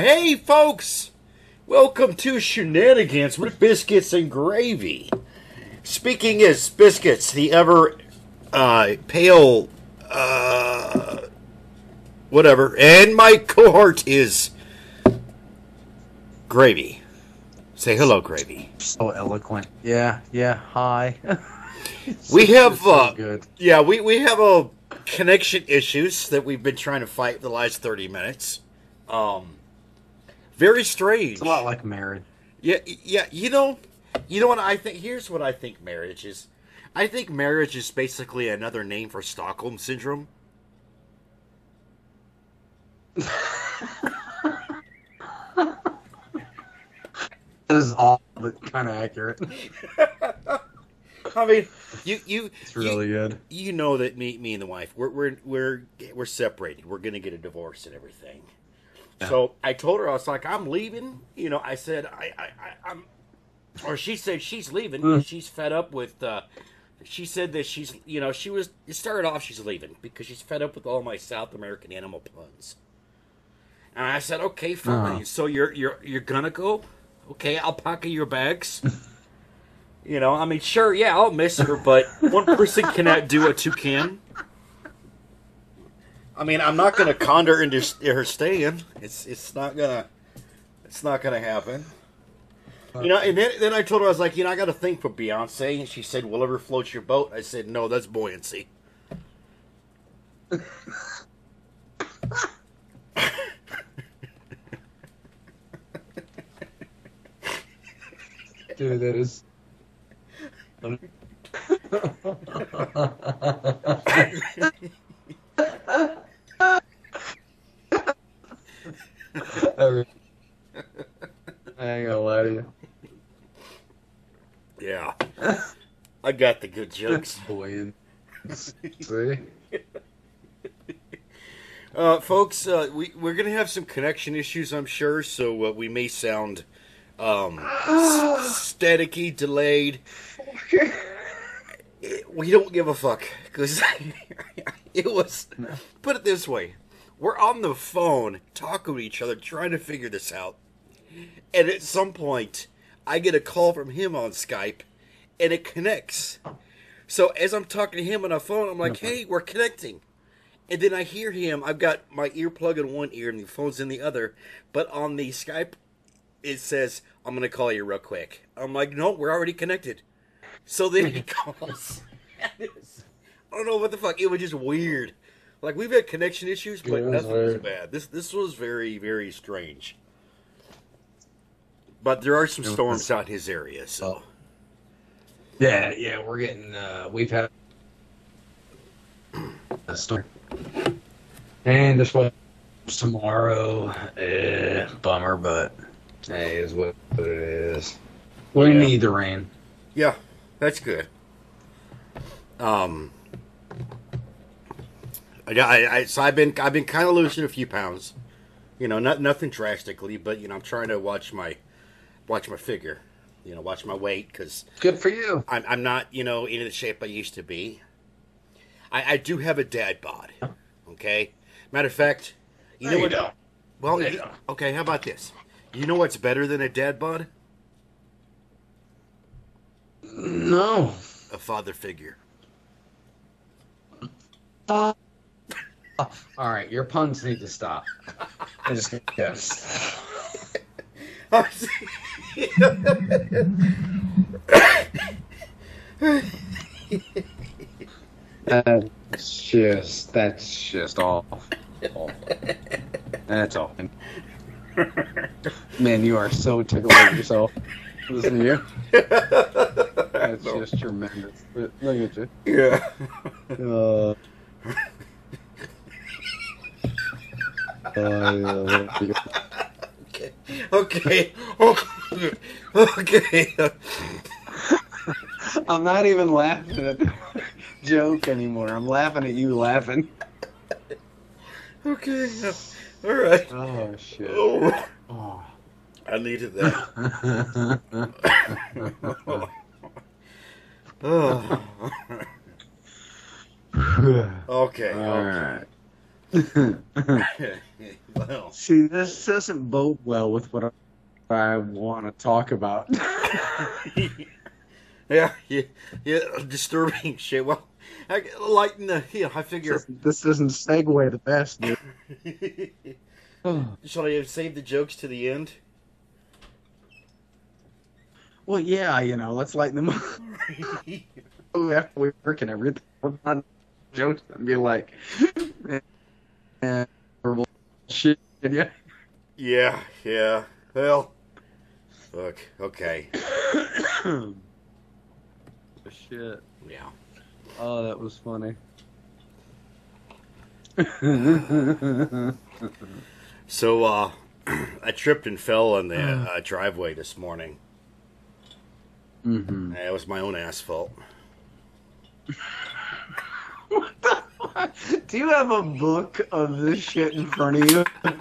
Hey, folks! Welcome to Shenanigans with Biscuits and Gravy. Speaking as Biscuits, the ever uh, pale, uh, whatever, and my cohort is Gravy. Say hello, Gravy. So eloquent. Yeah, yeah. Hi. We have, so uh, good. Yeah, we, we have a connection issues that we've been trying to fight the last 30 minutes. Um, very strange. It's a lot like marriage. Yeah, yeah. You know, you know what I think. Here's what I think marriage is. I think marriage is basically another name for Stockholm syndrome. That is all but kind of accurate. I mean, you you It's really good. you know that me me and the wife we're we're we're we're separated. We're gonna get a divorce and everything. So I told her I was like I'm leaving. You know, I said I I, I I'm, or she said she's leaving. Mm. She's fed up with. uh She said that she's you know she was it started off she's leaving because she's fed up with all my South American animal puns. And I said okay fine. Oh. So you're you're you're gonna go? Okay, I'll pack your bags. You know, I mean, sure, yeah, I'll miss her, but one person cannot do what two can. I mean, I'm not gonna condor her into her staying. It's it's not gonna it's not gonna happen. You know, and then, then I told her I was like, you know, I got a thing for Beyonce, and she said, "Will ever float your boat?" I said, "No, that's buoyancy." Dude, that is. I ain't gonna lie to you. Yeah, I got the good jokes. Boy, see? Uh, folks, uh, we we're gonna have some connection issues, I'm sure. So uh, we may sound um, staticky, delayed. It- we don't give a fuck because it was. Put it this way: we're on the phone talking to each other, trying to figure this out, and at some point, I get a call from him on Skype, and it connects. So as I'm talking to him on the phone, I'm like, "Hey, we're connecting." And then I hear him. I've got my earplug in one ear and the phone's in the other. But on the Skype, it says, I'm going to call you real quick. I'm like, no, we're already connected. So then he calls. I don't know what the fuck. It was just weird. Like, we've had connection issues, but Yeah, nothing was bad. This, this was very, very strange. But there are some storms out in his area, so. Yeah, yeah, we're getting. uh We've had a storm, and this was tomorrow. Eh, bummer, but hey, is what what it is. We Yeah. need the rain. Yeah, that's good. Um, I, I, I so I've been I've been kind of losing a few pounds. You know, not nothing drastically, but you know, I'm trying to watch my watch my figure. You know, watch my weight because Good for you. I'm I'm not you know in the shape I used to be. I, I do have a dad bod. Okay, matter of fact, you know what? don't. Well, No, you you- don't. okay. How about this? You know what's better than a dad bod? No. A father figure. All right, your puns need to stop. I just yes. That's just that's just awful. That's awful. Man, you are so tickled with yourself. Listen to you. That's just tremendous. Look at you. yeah. Uh, uh, Okay. Okay. Okay. I'm not even laughing at the joke anymore. I'm laughing at you laughing. Okay. All right. Oh shit. Oh, Oh. I needed that. Oh. Okay. All okay. right. well, See, this doesn't bode well with what I, want to talk about. yeah, yeah, yeah, disturbing shit. Well, I, like, the, you know, I figure. this doesn't segue the best, dude. Shall I save the jokes to the end? well, yeah, you know, let's lighten them up. After we work and everything, jokes and be like, eh, shit. Yeah. yeah, yeah. Well, look, okay. shit. Yeah. Oh, that was funny. So, uh, I tripped and fell on the uh, driveway this morning. mm-hmm. It was my own asphalt. Do you have a book of this shit in front of you?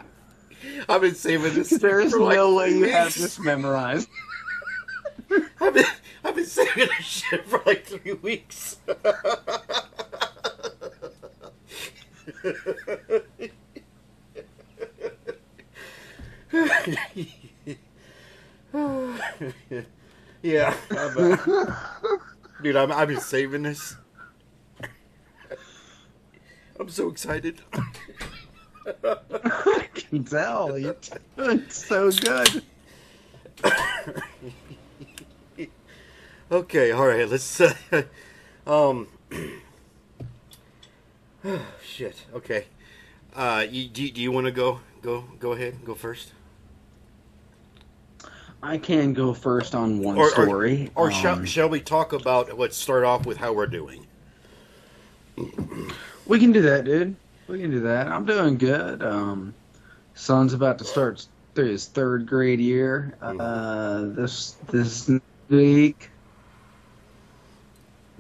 I've been saving this. There's for like no way three you have this memorized. I've been, I've been saving this shit for like three weeks. yeah, I'm, uh, dude, I'm, I've been saving this. I'm so excited. I can tell. You're so good. Okay, all right. Let's. Uh, um. shit. Okay. Uh, you, do, do you want to go? Go. Go ahead. Go first. I can go first on one Or- or- story. Or Um, shall, shall we talk about? Let's start off with how we're doing. We can do that, dude. We can do that. I'm doing good. Um, son's about to start th- his third grade year uh, this this week,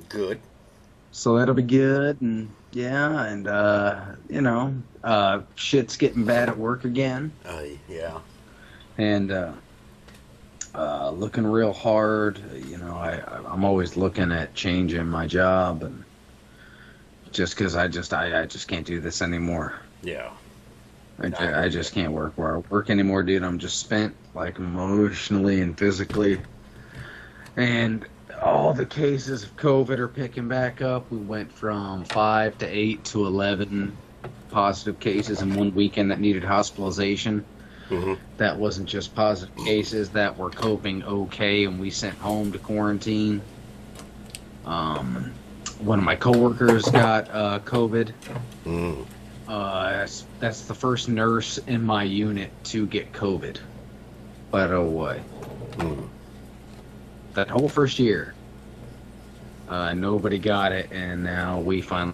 Good. so that'll be good. And yeah, and uh, you know, uh, shit's getting bad at work again, Uh, yeah. and uh, uh, looking real hard. You know, I I'm always looking at changing my job, and just because I just I, I just can't do this anymore. Yeah. I, No, I I just can't work where I work anymore, dude. I'm just spent, like emotionally and physically. And all the cases of COVID are picking back up. We went from five to eight to eleven positive cases in one weekend that needed hospitalization. hmm That wasn't just positive cases that were coping okay, and we sent home to quarantine. Um, one of my coworkers got uh, COVID. Mm. Uh, that's, that's the first nurse in my unit to get COVID. By the way, Mm. that whole first year, uh, nobody got it, and now we finally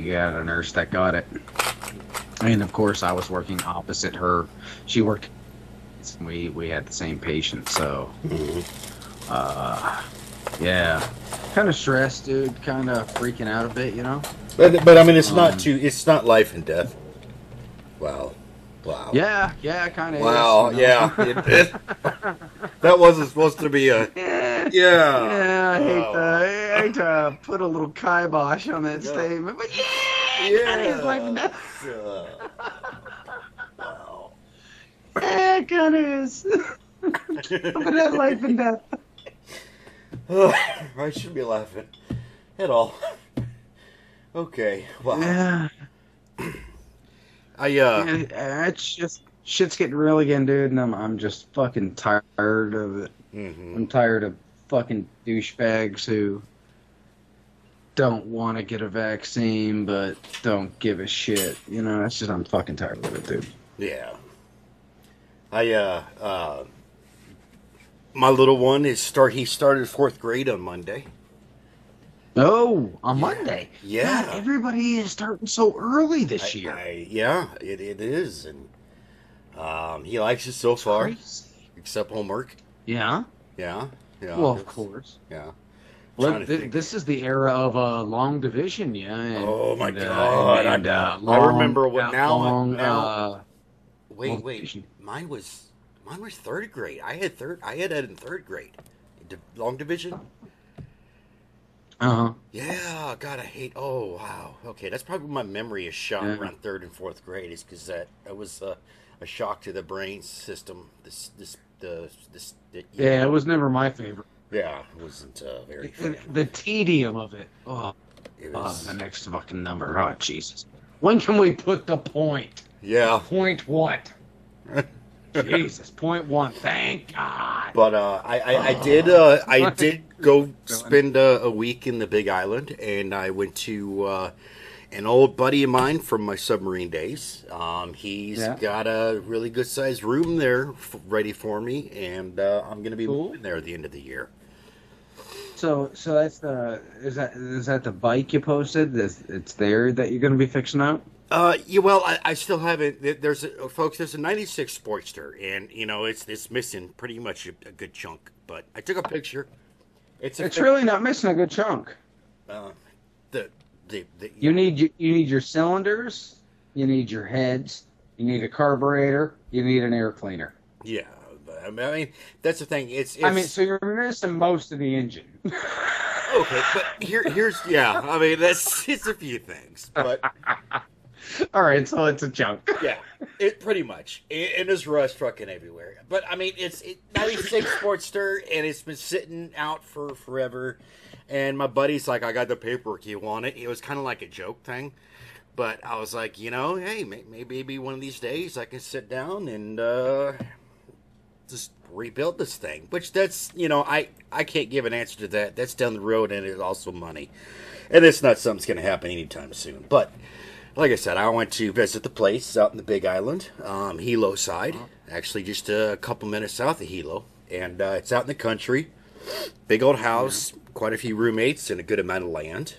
got a nurse that got it. And of course, I was working opposite her. She worked. We we had the same patient, so Mhm. uh, yeah, kind of stressed, dude. Kind of freaking out a bit, you know. But but I mean, it's Um, not too. It's not life and death. Wow. Wow. Yeah, yeah, kind of. Wow. Yeah. It, it, that wasn't supposed to be a. yeah. Yeah. Yeah, I hate, Wow. to, I hate to put a little kibosh on that Yeah. statement, but yeah, it kind of is life and death. Uh, wow. Yeah, kind of is. but that life and death. I should be laughing at all. Okay. Wow. Yeah, I uh. yeah, it's just shit's getting real again, dude, and I'm I'm just fucking tired of it. mhm. I'm tired of fucking douchebags who don't want to get a vaccine but don't give a shit. You know, that's just I'm fucking tired of it, dude. Yeah. I uh uh. My little one is start. He started fourth grade on Monday. Oh, on Yeah. Monday. Yeah. God, everybody is starting so early this I- year. I- yeah, it, it is, and um, he likes it so far, Crazy. except homework. Yeah. Yeah, yeah. Well, of course. Yeah. To th- this is the era of uh, long division, yeah. And, Oh, my and, God, and, I- uh, I remember what- uh, now- Long, now- uh, Wait, Long wait. division. Mine was mine was third grade. I had third. I had that in third grade. Long division. Uh huh. Yeah, God, I hate. Oh, wow. Okay, that's probably my memory is shot Yeah. around third and fourth grade. Is because that that was uh, a shock to the brain system. This this the this. The, Yeah, it was never my favorite. Yeah, it wasn't uh, very. The, the tedium of it. Oh, It oh, the next fucking number. Oh, Jesus. When can we put the point? yeah, Point what? Jesus. Point one. Thank God. but uh, I I, I did uh, I did go spend uh, a week in the Big Island, and I went to. Uh, an old buddy of mine from my submarine days. Um, he's Yeah. got a really good sized room there f- ready for me, and uh, I'm going to be Cool. moving there at the end of the year. So, so that's the is that is that the bike you posted? It's there that you're going to be fixing out? Uh, yeah, well, I, I still haven't. There's a, folks. There's a '96 Sportster, and you know it's it's missing pretty much a, a good chunk. But I took a picture. It's a It's really not missing a good chunk. uh, the the, the You need you, you need your cylinders, you need your heads, you need a carburetor, you need an air cleaner. yeah. but, I mean- I mean, that's the thing. It's, it's I mean, so you're missing most of the engine. okay, but here here's yeah. I mean, that's it's a few things, but All right, so it's a junk. yeah, it pretty much. It, and there's rust fucking everywhere. But I mean, it's it, 96 Sportster, and it's been sitting out for forever. And my buddy's like, I got the paperwork. You want it? It was kind of like a joke thing. But I was like, you know, hey, may- maybe one of these days I can sit down and uh, just rebuild this thing. Which that's, you know, I, I can't give an answer to that. That's down the road, and it's also money. And it's not something that's going to happen anytime soon. But like I said, I went to visit the place out in the Big Island, um, Hilo side, actually just a couple minutes south of Hilo, and uh, it's out in the country. Big old house, quite a few roommates, and a good amount of land.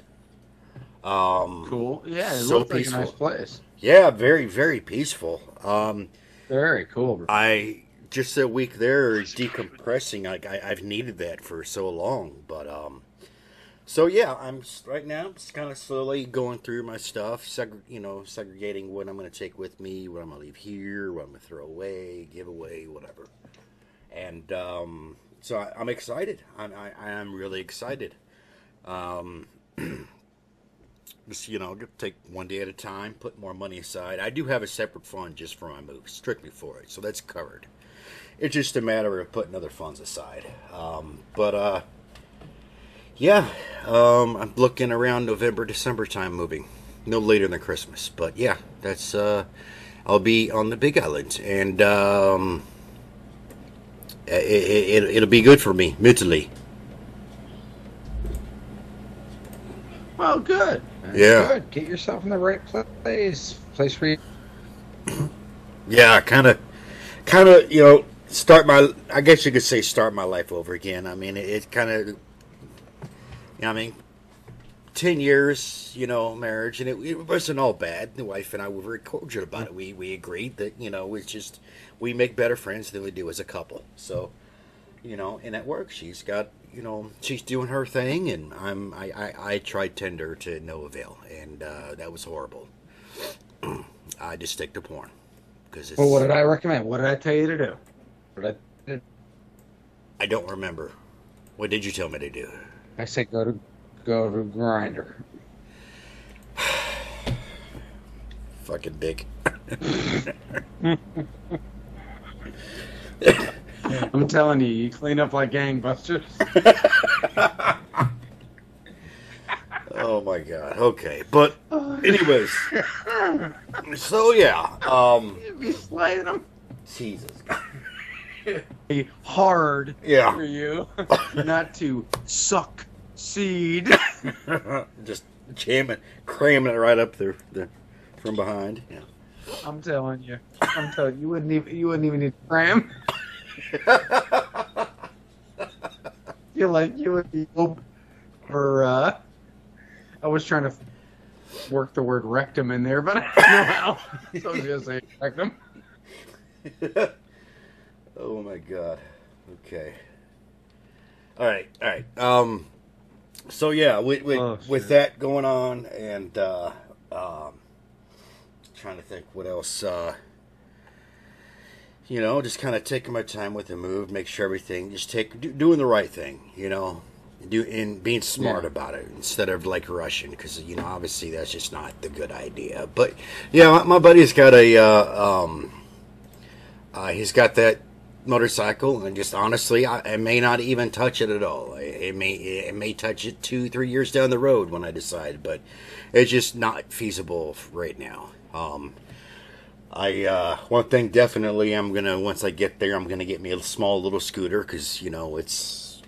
Um, Cool. Yeah, it So looks like a nice place. yeah, very very peaceful. Um, Very cool. Bro. I just a week there decompressing. Like I, I've needed that for so long, but um, so yeah, I'm right now just kind of slowly going through my stuff, seg- you know, segregating what I'm going to take with me, what I'm going to leave here, what I'm going to throw away, give away, whatever. And um, so I, I'm excited. I'm, I, I am really excited. Um, just you know, take one day at a time, put more money aside. I do have a separate fund just for my move, strictly for it, so that's covered. It's just a matter of putting other funds aside. Um, but uh, yeah, um, I'm looking around November, December time moving, no later than Christmas. But yeah, that's uh, I'll be on the Big Island, and um, it, it, it'll be good for me mentally. Well, good. That's Yeah. Good. Get yourself in the right place. Place where you. Yeah, kind of, kind of, you know, start my. I guess you could say start my life over again. I mean, it, it kind of. You know, I mean, ten years, you know, marriage, and it, it wasn't all bad. The wife and I were very cordial about it. We we agreed that you know it's just we make better friends than we do as a couple. So, you know, and at work, she's got you know she's doing her thing, and I'm I I, I tried Tinder to no avail, and uh, that was horrible. I just stick to porn because it's. Well, what did I recommend? What did I tell you to do? What I, I don't remember. What did you tell me to do? I said go to go to Grindr. Fucking dick. I'm telling you, you clean up like gangbusters. Oh my god. Okay, but anyways, so yeah. Um, You be slaying them. Jesus. Be hard for you, not to suck seed. Just jamming, cramming it right up there, there from behind. Yeah. I'm telling you. I'm telling you, you wouldn't even you wouldn't even need to cram. Feel like you would be open for. Uh, I was trying to work the word rectum in there, but I don't know how. So I was gonna say rectum. Oh my god. Okay. All right. All right. Um. So yeah, with with, Oh, with that going on, and uh, um, trying to think what else. Uh, you know, just kind of taking my time with the move, make sure everything, just take do, doing the right thing. You know, do and being smart Yeah. about it instead of like rushing because you know obviously that's just not the good idea. But yeah, my, my buddy's got a uh, um, uh, he's got that motorcycle and just honestly I, I may not even touch it at all. It, it may it may touch it two three years down the road when I decide, but it's just not feasible right now. Um, I uh, one thing definitely I'm gonna once I get there I'm gonna get me a small little scooter because you know it's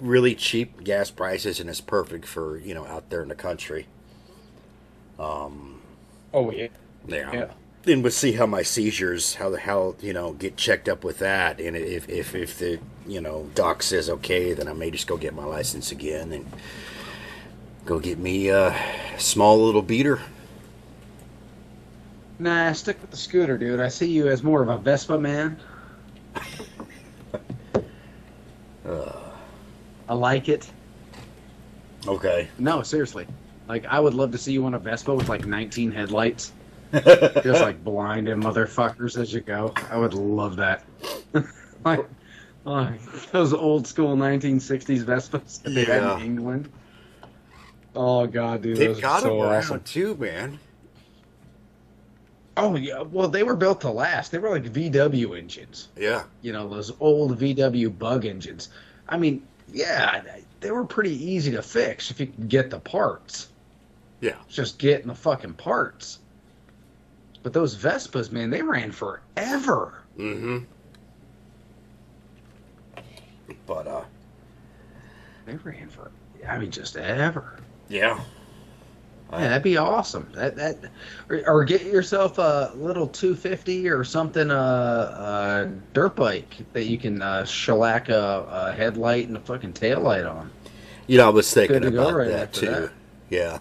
really cheap gas prices and it's perfect for you know out there in the country. Um, Oh yeah. yeah. Yeah. Then we'll see how my seizures, how the how you know get checked up with that, and if if if the you know doc says okay, then I may just go get my license again and go get me a small little beater. Nah, stick with the scooter, dude. I see you as more of a Vespa man. Uh. I like it. Okay. No, seriously. Like, I would love to see you on a Vespa with like 19 headlights, just like blinding motherfuckers as you go. I would love that. like, like those old school 1960s Vespas that they had in England. Oh god, dude, They've those are got so them around awesome. too, man. Oh yeah, well they were built to last. They were like VW engines. Yeah. you know those old VW bug engines. I mean, yeah, they were pretty easy to fix if you could get the parts. Yeah. It's just getting the fucking parts. But those Vespas, man, they ran forever. Mm-hmm. But uh, They ran for, I mean, just ever. yeah. Yeah, that'd be awesome. That that, or, or get yourself a little 250 or something, uh, uh, dirt bike that you can uh, shellac a, a headlight and a fucking taillight on. You know, I was thinking about right that too. that. Yeah.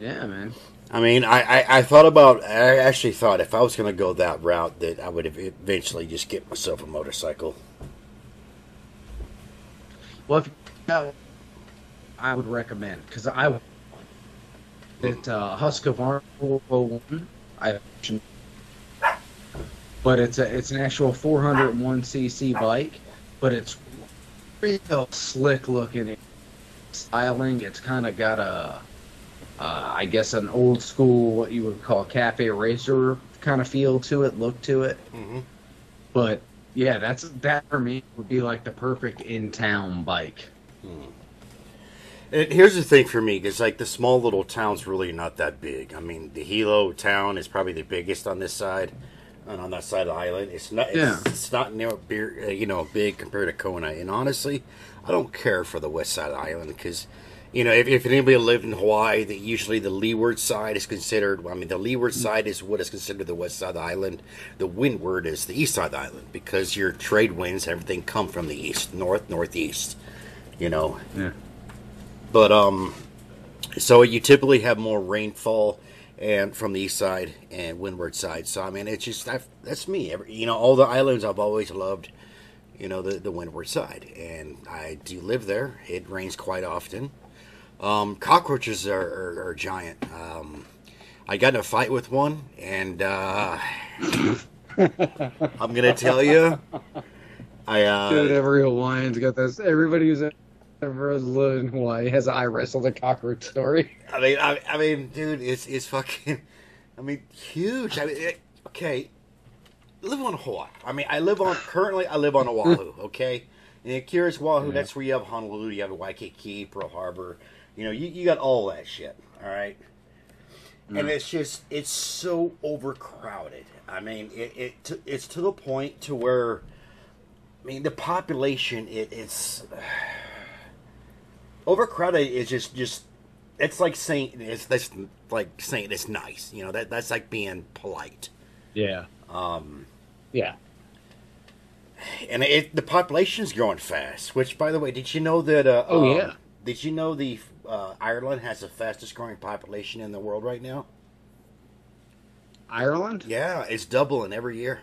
Yeah, man. I mean, I, I, I thought about. I actually thought if I was going to go that route, that I would ev- eventually just get myself a motorcycle. Well, if you I would recommend because I it uh, Husqvarna 401. I but it's a it's an actual 401 cc bike, but it's real slick looking styling. It's kind of got a uh, I guess an old school what you would call cafe racer kind of feel to it, look to it. Mm-hmm. But yeah, that's that for me would be like the perfect in town bike. And here's the thing for me, because like the small little town's really not that big. I mean, the Hilo town is probably the biggest on this side, and on that side of the island, it's not. It's, Yeah. it's not near uh, you know, big compared to Kona. And honestly, I don't care for the west side of the island because, you know, if, if anybody lived in Hawaii, that usually the leeward side is considered. I mean, the leeward side is what is considered the west side of the island. The windward is the east side of the island because your trade winds, everything come from the east, north, northeast. You know, Yeah. but um, so you typically have more rainfall and from the east side and windward side. So I mean, it's just i that's me. Every, you know, all the islands I've always loved. You know, the the windward side, and I do live there. It rains quite often. Um, cockroaches are, are, are giant. Um, I got in a fight with one, and uh, I'm gonna tell you, I uh, Dude, every Hawaiian's got this. Everybody who's ever lived in Hawaii has an I wrestled a cockroach story. I mean, I, I mean, dude, it's it's fucking, I mean, huge. I mean, it, okay, live on Hawaii. I mean, I live on currently. I live on Oahu. Okay, and in Curious Oahu, Yeah. that's where you have Honolulu, you have the Waikiki, Pearl Harbor. You know, you, you got all that shit. All right, and it's just it's so overcrowded. I mean, it, it to, it's to the point to where, I mean, the population it, it's overcrowded is just just it's like saying it's that's like saying it's nice you know that that's like being polite Yeah. um Yeah. and it the population's growing fast which by the way did you know that uh Oh, um, yeah. did you know the uh, ireland has the fastest growing population in the world right now Ireland? yeah it's doubling every year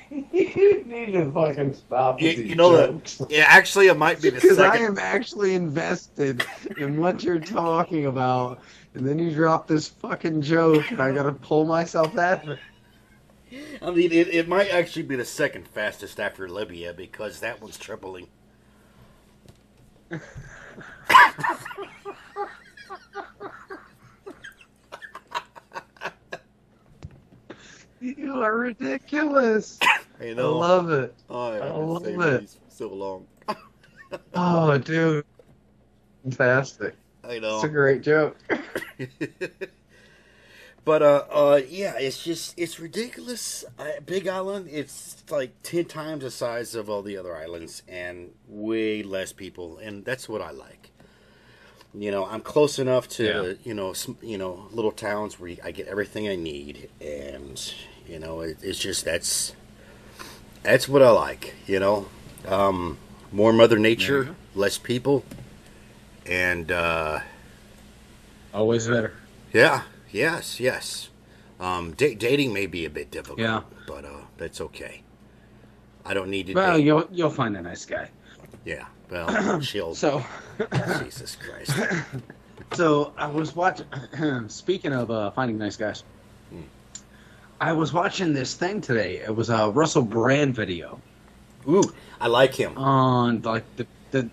you need to fucking stop you, with these you know jokes. that yeah actually it might be the second. Because I am actually invested in what you're talking about, and then you drop this fucking joke, and I gotta pull myself out of it. I mean, it, it might actually be the second fastest after Libya because that one's tripling. You are ridiculous. I I love it. Oh, I haven't love it. so long. Oh, dude. Fantastic. I know. It's a great joke. but uh, uh, yeah, it's just it's ridiculous. I, Big Island, it's like ten times the size of all the other islands, and way less people, and that's what I like. You know, I'm close enough to Yeah. you know sm- you know little towns where I get everything I need, and you know it, it's just that's that's what I like. You know, um, more Mother Nature, less people, and. uh Always better. Yeah. Yes. Yes. Um, da- dating may be a bit difficult. Yeah. But uh, that's okay. I don't need to. Well, date. you'll you'll find a nice guy. Yeah. Well, she'll. So, Jesus Christ. so I was watching. speaking of uh, finding nice guys, I was watching this thing today. It was a Russell Brand video Ooh, I like him. on like the the.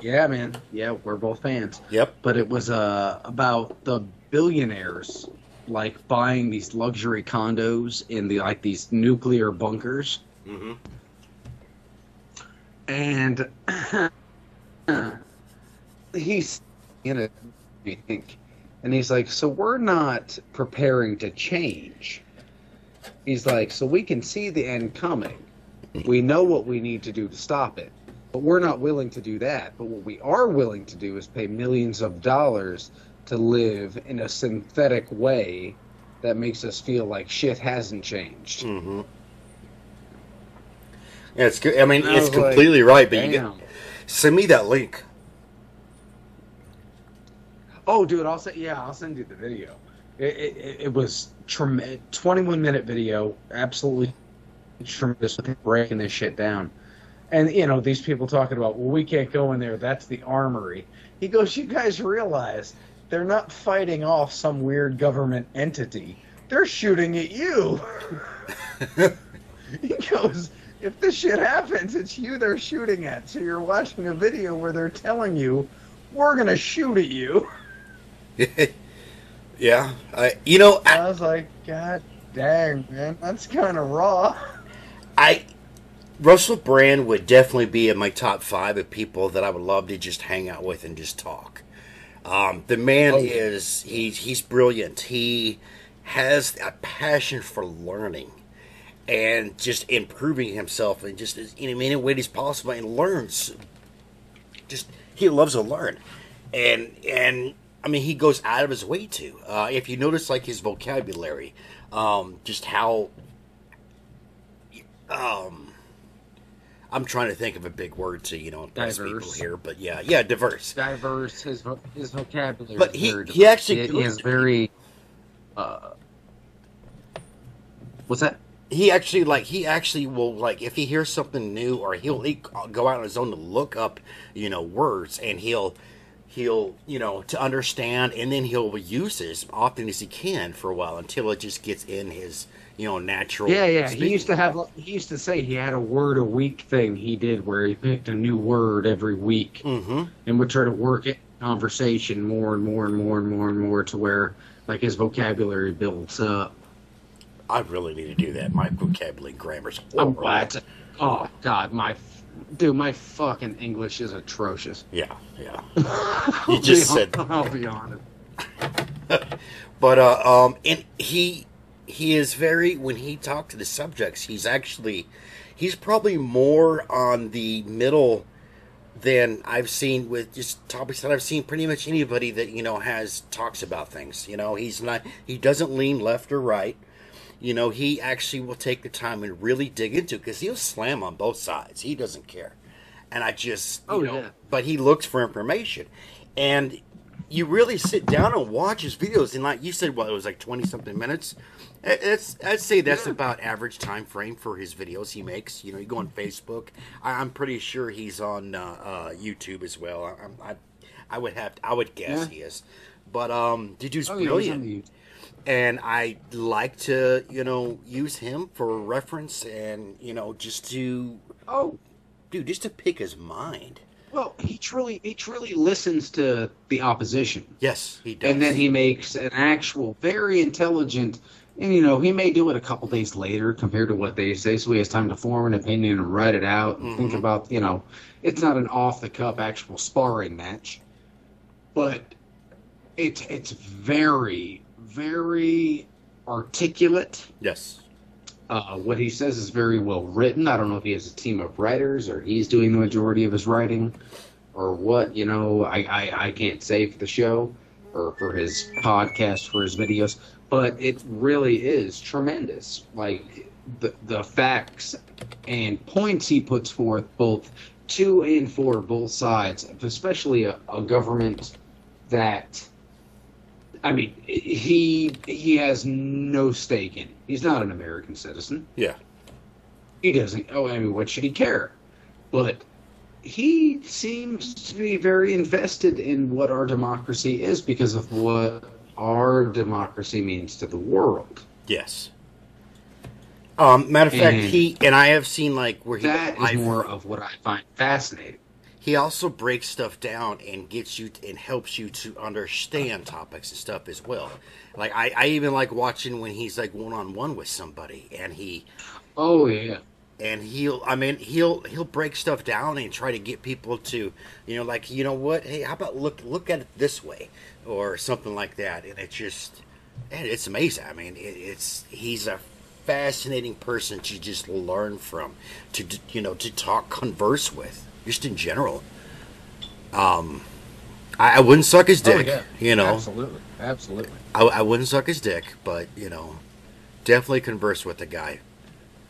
Yeah, man. Yeah, we're both fans. Yep. But it was uh about the billionaires like buying these luxury condos in the like these nuclear bunkers. Mm-hmm. and he's in it, I think, and he's like, "So we're not preparing to change." He's like, "So we can see the end coming. We know what we need to do to stop it, but we're not willing to do that. But what we are willing to do is pay millions of dollars to live in a synthetic way." That makes us feel like shit hasn't changed. Mm-hmm. Yeah, it's good. I mean, I it's was like, completely right. But you get, send me that link. Oh, dude, I'll say yeah, I'll send you the video. It it, it was trem- 21 minute video, absolutely tremendous. Breaking this shit down, and you know these people talking about, well, we can't go in there. That's the armory. He goes, you guys realize they're not fighting off some weird government entity. They're shooting at you. he goes, if this shit happens, it's you they're shooting at. So you're watching a video where they're telling you, we're gonna shoot at you. yeah. I. You know. I, I was like, God dang, man, that's kind of raw. I Russell Brand would definitely be in my top five of people that I would love to just hang out with and just talk. Um, the man Oh, yeah. is he's he's brilliant. He has a passion for learning and just improving himself and just as- in any way as possible and learns. Just he loves to learn, and and I mean he goes out of his way to. Uh, if you notice, like his vocabulary, um, just how um I'm trying to think of a big word to you know impress people here, but yeah, yeah, diverse. Diverse, his vo- his vocabulary. But is he- very he actually he, he is very. Uh, what's that? He actually like he actually will like if he hears something new or he'll he, go out on his own to look up you know words and he'll he'll you know to understand and then he'll use it as often as he can for a while until it just gets in his you know natural. Yeah, yeah. He used to have. He used to say he had a word a week thing he did where he picked a new word every week Mm-hmm. and would try to work it conversation more and more and more and more and more to where like his vocabulary builds up. I really need to do that. My vocabulary grammar's horrible. glad. Oh God, my dude, my fucking English is atrocious. Yeah, yeah. I'll just be- said- I'll be honest. But uh, um, and he he is very when he talked to the subjects, he's actually he's probably more on the middle than I've seen with just topics that I've seen. Pretty much anybody that you know has talks about things. You know, he's not he doesn't lean left or right. You know, he actually will take the time and really dig into because he'll slam on both sides. He doesn't care, and I just oh, you Oh, know, yeah. but he looks for information, and you really sit down and watch his videos and like you said well it was like 20 something minutes it's i'd say that's about average time frame for his videos he makes you know you go on facebook I, i'm pretty sure he's on uh, uh, youtube as well I, I, I would have. I would guess Yeah. he is. But um, the dude's Oh, yeah, brilliant, and I like to you know use him for reference, and you know just to Oh, dude, just to pick his mind. Well, he truly he truly listens to the opposition. Yes, he does. and then he makes an actual very intelligent and you know he may do it a couple days later compared to what they say so he has time to form an opinion and write it out and think Mhm. about you know it's not an off the cuff actual sparring match but it's it's very very articulate yes, uh, what he says is very well written. I don't know if he has a team of writers or he's doing the majority of his writing or what. You know, I, I, I can't say for the show or for his podcast, for his videos, but it really is tremendous. Like the, the facts and points he puts forth, both to and for both sides, especially a, a government that. I mean, he he has no stake in. it. He's not an American citizen. yeah, He doesn't. Oh, I mean, what should he care? But he seems to be very invested in what our democracy is because of what our democracy means to the world. yes. Um, matter of fact, And he and I have seen like where he That is I've- more of what I find fascinating. He also breaks stuff down and gets you and helps you to understand topics and stuff as well. Like I, I even like watching when he's like one on one with somebody and he Oh yeah, and he'll I mean he'll he'll break stuff down and try to get people to you know like you know what? Hey how about look look at it this way or something like that. And it's just and it's amazing. I mean it, it's he's a fascinating person to just learn from to you know to talk converse with just in general um I, I wouldn't suck his dick you know Oh, absolutely, absolutely. I, I wouldn't suck his dick but you know definitely converse with the guy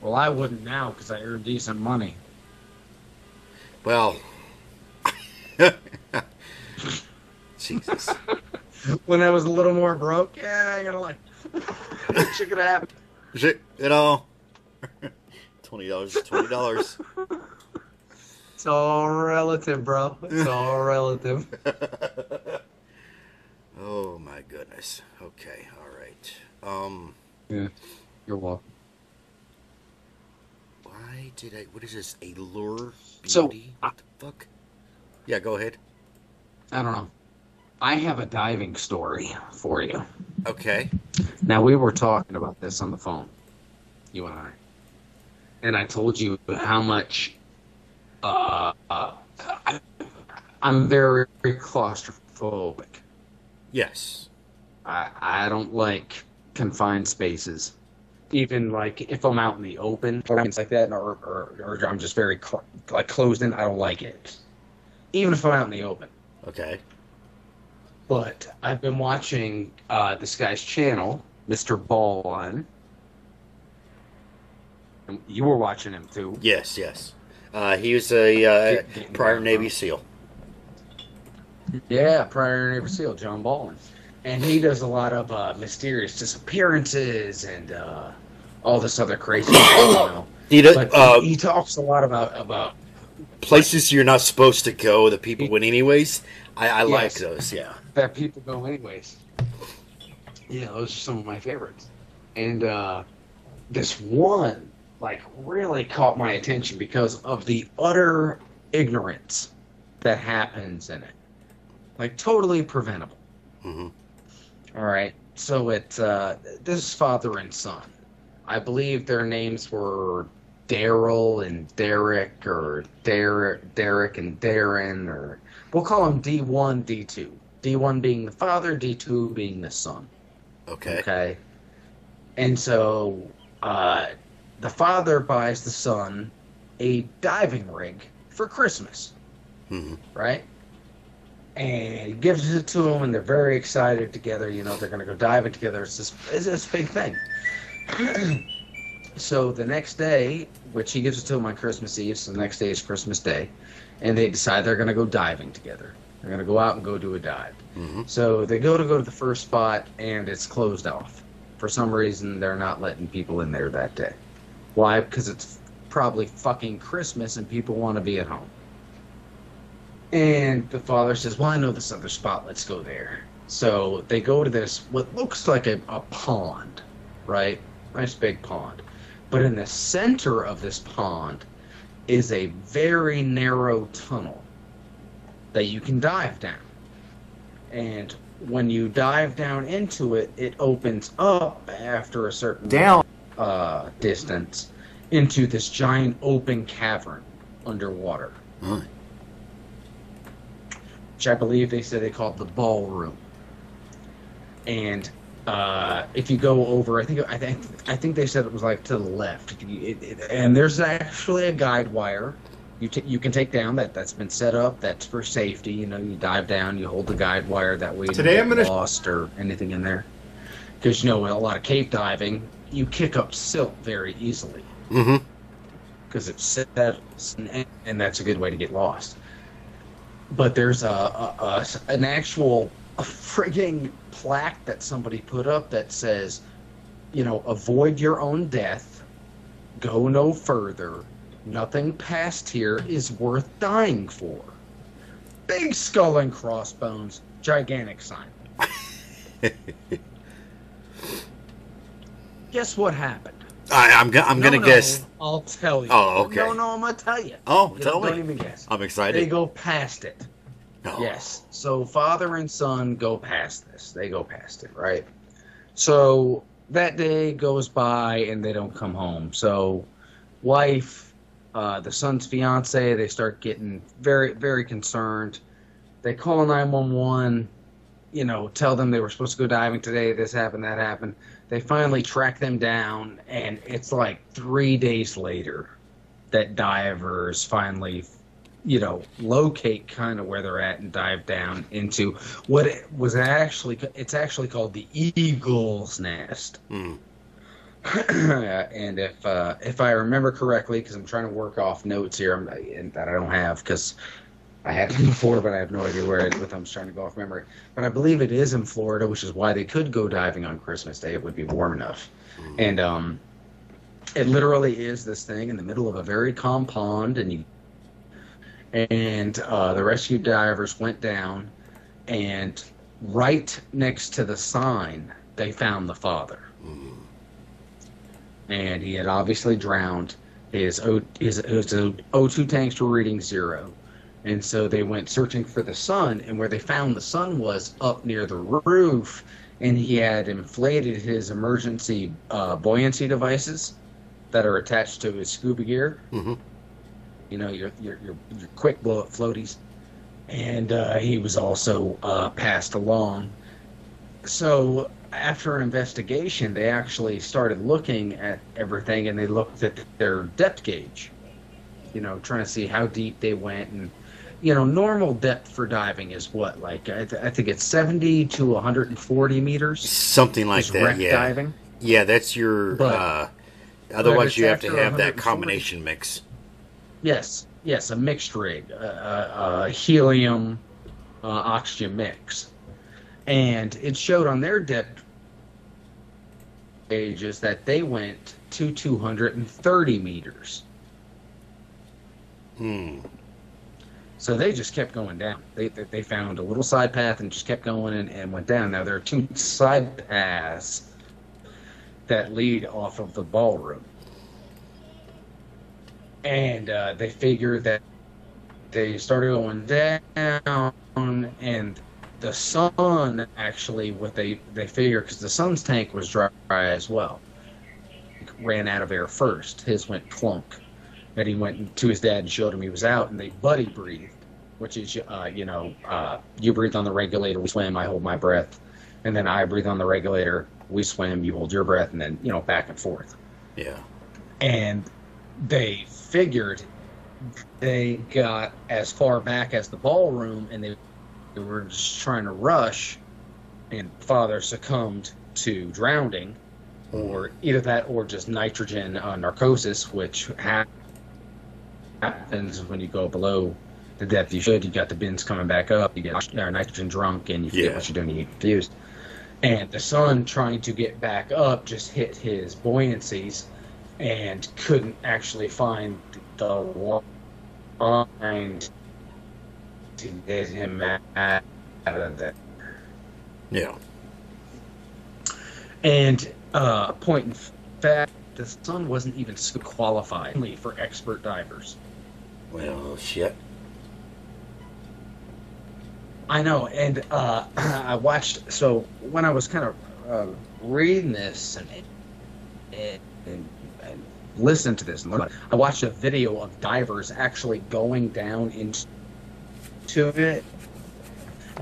Well, I wouldn't now because I earn decent money. Well, Jesus. When I was a little more broke, yeah, I gotta like, shit could happen. Shit, you know, twenty dollars, twenty dollars. It's all relative, bro. It's all relative. oh my goodness. Okay, all right. Um, Yeah, you're welcome. why did I? What is this? A lure So, beauty? what the fuck? Yeah, go ahead. I don't know. I have a diving story for you. Okay. Now we were talking about this on the phone, you and I, and I told you how much uh, I, I'm very claustrophobic. Yes. I, I don't like confined spaces. Even like if I'm out in the open or things like that, or, or, or I'm just very cl- like closed in, I don't like it. Even if I'm out in the open. Okay. But I've been watching uh, this guy's channel, Mr. Ballen. And you were watching him too. Yes. Yes. Uh, he was a uh, prior Navy SEAL. Yeah, prior Navy SEAL, John Ballin. And he does a lot of uh, mysterious disappearances and uh, all this other crazy stuff, you know. He does, But uh, he, he talks a lot about about places you're not supposed to go. The people went anyways. I, I like those. Yeah. that people go anyways. Yeah, those are some of my favorites. And uh, this one, like, really caught my attention because of the utter ignorance that happens in it. Like, totally preventable. hmm All right. So it's uh, this is father and son. I believe their names were Daryl and Derek, or Derek, Derek and Darren, or we'll call them D1, D2. D1 being the father, D2 being the son. Okay. Okay. And so uh, the father buys the son a diving rig for Christmas hmm right? And he gives it to him, and they're very excited together. You know, they're going to go diving together. It's this, it's this big thing. so the next day, which he gives it to him on Christmas Eve, so the next day is Christmas Day, and they decide they're going to go diving together. They're going to go out and go do a dive. hmm So they go to go to the first spot, and it's closed off. For some reason, they're not letting people in there that day. Why? Because it's probably fucking Christmas, and people want to be at home. And the father says, Well, I know this other spot. Let's go there. So they go to this, what looks like a, a pond, right? Nice big pond. But in the center of this pond is a very narrow tunnel that you can dive down. And when you dive down into it, it opens up after a certain Down. Uh, distance into this giant open cavern underwater, Huh. which I believe they said they called the ballroom. And uh, if you go over, I think I think I think they said it was like to the left, It- it- and there's actually a guide wire. You t- you can take down that that's been set up. That's for safety. You know, you dive down, you hold the guide wire. That way, you Today don't I'm gonna- lost or anything in there. Because you know, a lot of cave diving, you kick up silt very easily Mm-hmm. because it settles, and, and that's a good way to get lost. But there's a, a, a an actual a frigging plaque that somebody put up that says, you know, avoid your own death, go no further. Nothing past here is worth dying for. Big skull and crossbones, gigantic sign. Guess what happened? I, I'm, go- I'm No, gonna no, guess. I'll tell you. Oh, okay. No, no, I'm gonna tell you. Oh, You tell don't me. even guess. I'm excited. They go past it. Yes. So father and son go past this. They go past it, right? So that day goes by and they don't come home. So wife, uh, the son's fiance, they start getting very, very concerned. They call 911, you know, tell them they were supposed to go diving today. This happened, that happened. They finally track them down, and it's like three days later that divers finally you know, locate kind of where they're at and dive down into what it was actually. It's actually called the Eagle's Nest. Hmm. and if uh, if I remember correctly, because I'm trying to work off notes here I'm, and that I don't have because I had them before, but I have no idea where it with. I'm trying to go off memory, but I believe it is in Florida, which is why they could go diving on Christmas Day. It would be warm enough, and um, it literally is this thing in the middle of a very calm pond, and you and uh, the rescue divers went down, and right next to the sign, they found the father, and he had obviously drowned. His O his, his O2 tanks were reading zero, and so they went searching for the son, and where they found the son was up near the roof, and he had inflated his emergency uh, buoyancy devices that are attached to his scuba gear Mhm. you know, your your your, your quick blow up floaties, and uh, he was also uh, passed along. So after investigation, they actually started looking at everything, and they looked at their depth gauge. You know, trying to see how deep they went, and you know, normal depth for diving is what, like I, th- I think it's seventy to one hundred and forty meters. Something like that. Yeah. diving. Yeah, that's your. But- uh, otherwise, you have to have that combination mix. Yes, yes, a mixed rig, a, a, a helium uh, oxygen mix, and it showed on their depth gauges that they went to 230 meters. Hmm. So they just kept going down. They they they found a little side path and just kept going and, and went down. Now there are two side paths that lead off of the ballroom, and uh, they figured that they started going down, and the son actually what they they figure because the son's tank was dry as well, ran out of air first. His went clunk. Then he went to his dad and showed him he was out, and they buddy breathed, which is, uh, you know, uh, you breathe on the regulator, we swim, I hold my breath, and then I breathe on the regulator, we swim, you hold your breath, and then you know back and forth. Yeah. And they figured they got as far back as the ballroom, and they, they were just trying to rush, and father succumbed to drowning, or either that or just nitrogen uh, narcosis, which ha- happens when you go below the depth you should. You got the bends coming back up, you get nitrogen drunk, and you forget Yeah. what you're doing, you get confused. And the son trying to get back up just hit his buoyancies and couldn't actually find the line to get him out of there. Yeah. And uh, point in fact, the son wasn't even qualified for expert divers. Well, shit. I know, and uh, I watched. So when I was kind of uh, reading this and and, and, and listening to this, and learning, I watched a video of divers actually going down into it,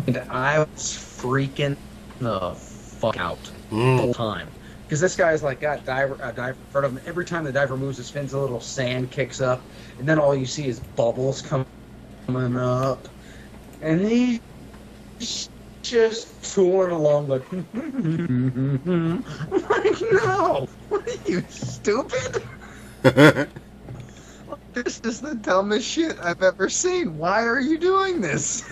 and I was freaking the fuck out the Mm. whole time. Because this guy's like got diver, a diver in front of him. Every time the diver moves his fins, a little sand kicks up, and then all you see is bubbles coming up, and he's just tooling along like, like, no, what are you stupid? This is the dumbest shit I've ever seen. Why are you doing this?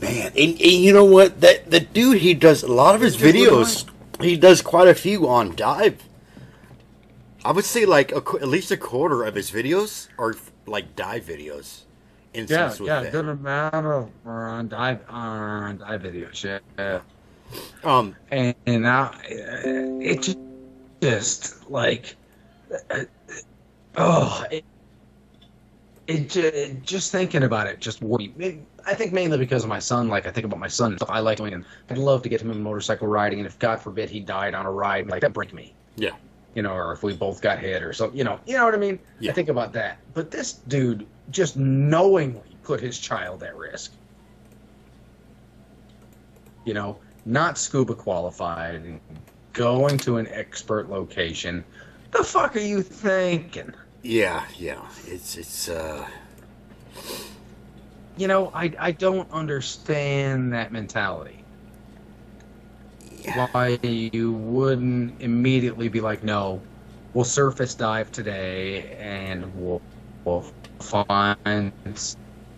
Man, and, and you know what? That the dude he does a lot of his videos. He does quite a few on dive. I would say like a, at least a quarter of his videos are like dive videos. Yeah, yeah, that. good amount of are on dive on dive videos. Yeah. Um, and, and I, it just, just like, uh, oh, it, it just thinking about it just worried me. I think mainly because of my son. Like I think about my son, stuff I like doing, and I'd love to get him in motorcycle riding. And if God forbid he died on a ride, like that break me. Yeah. You know, or if we both got hit or something, you know, you know what I mean. Yeah. I think about that. But this dude just knowingly put his child at risk. You know, not scuba qualified, going to an expert location. The fuck are you thinking? Yeah, yeah. It's it's uh, You know, I I don't understand that mentality. yeah. Why you wouldn't immediately be like, no, we'll surface dive today and we'll we'll find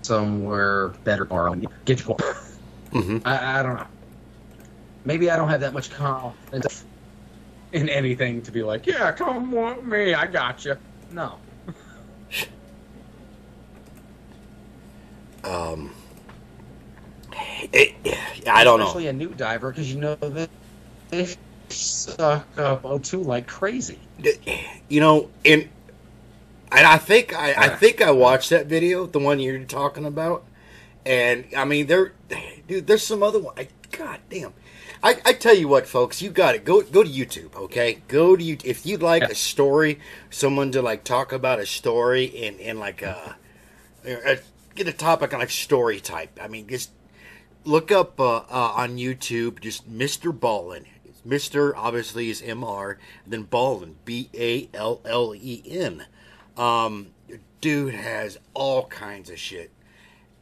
somewhere better tomorrow. Get you. mm-hmm. I, I don't know. Maybe I don't have that much confidence in anything to be like, yeah, come with me, I got you. No. Um, it, I don't know. Especially a new diver because you know that they suck up O2 like crazy. You know, and and I think I, I think I watched that video, the one you're talking about, and I mean there, dude. There's some other one. I, God damn. I, I tell you what, folks, you got it. Go go to YouTube, okay? Go to you if you'd like Yeah. a story, someone to like talk about a story in in like a, a get a topic on like story type. I mean, just look up uh, uh, on YouTube just Mr. Ballen. Mr. obviously is M R, then Ballen B A L L E N. Um, dude has all kinds of shit,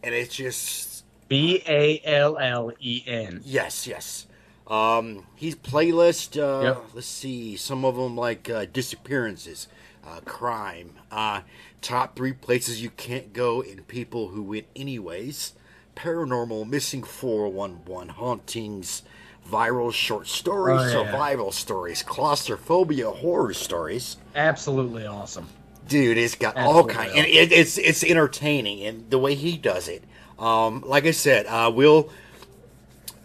and it's just B A L L E N. yes, yes. Um, he's playlist. Uh, Yep. Let's see, some of them like uh, disappearances, uh, crime, uh, top three places you can't go, and people who went anyways, paranormal, missing four one one, hauntings, viral short stories, Oh, yeah. survival stories, claustrophobia, horror stories. Absolutely awesome. Dude, it's got all Absolutely kinds, and it, it's it's entertaining, and the way he does it. Um, like I said, uh, we'll,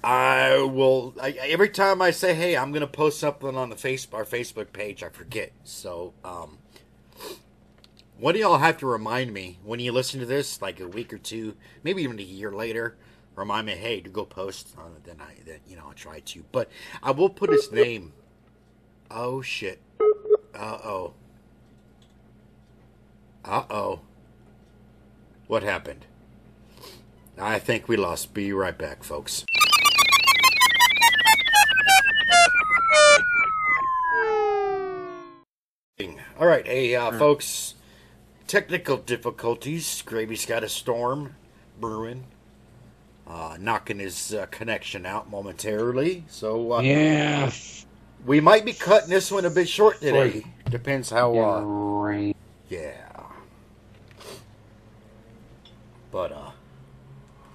I will I, every time I say, "Hey, I'm gonna post something on the face our Facebook page," I forget. So, um, what do y'all have to remind me when you listen to this, like a week or two, maybe even a year later? Remind me, hey, to go post on it. Then I, then you know, I'll try to. But I will put his name. Oh shit. Uh oh. Uh oh. What happened? I think we lost. Be right back, folks. All right, hey, uh, folks. Technical difficulties. Gravy's got a storm brewing, uh, knocking his uh, connection out momentarily. So uh, Yeah. we might be cutting this one a bit short today. Depends how. Uh, Right. yeah. But uh,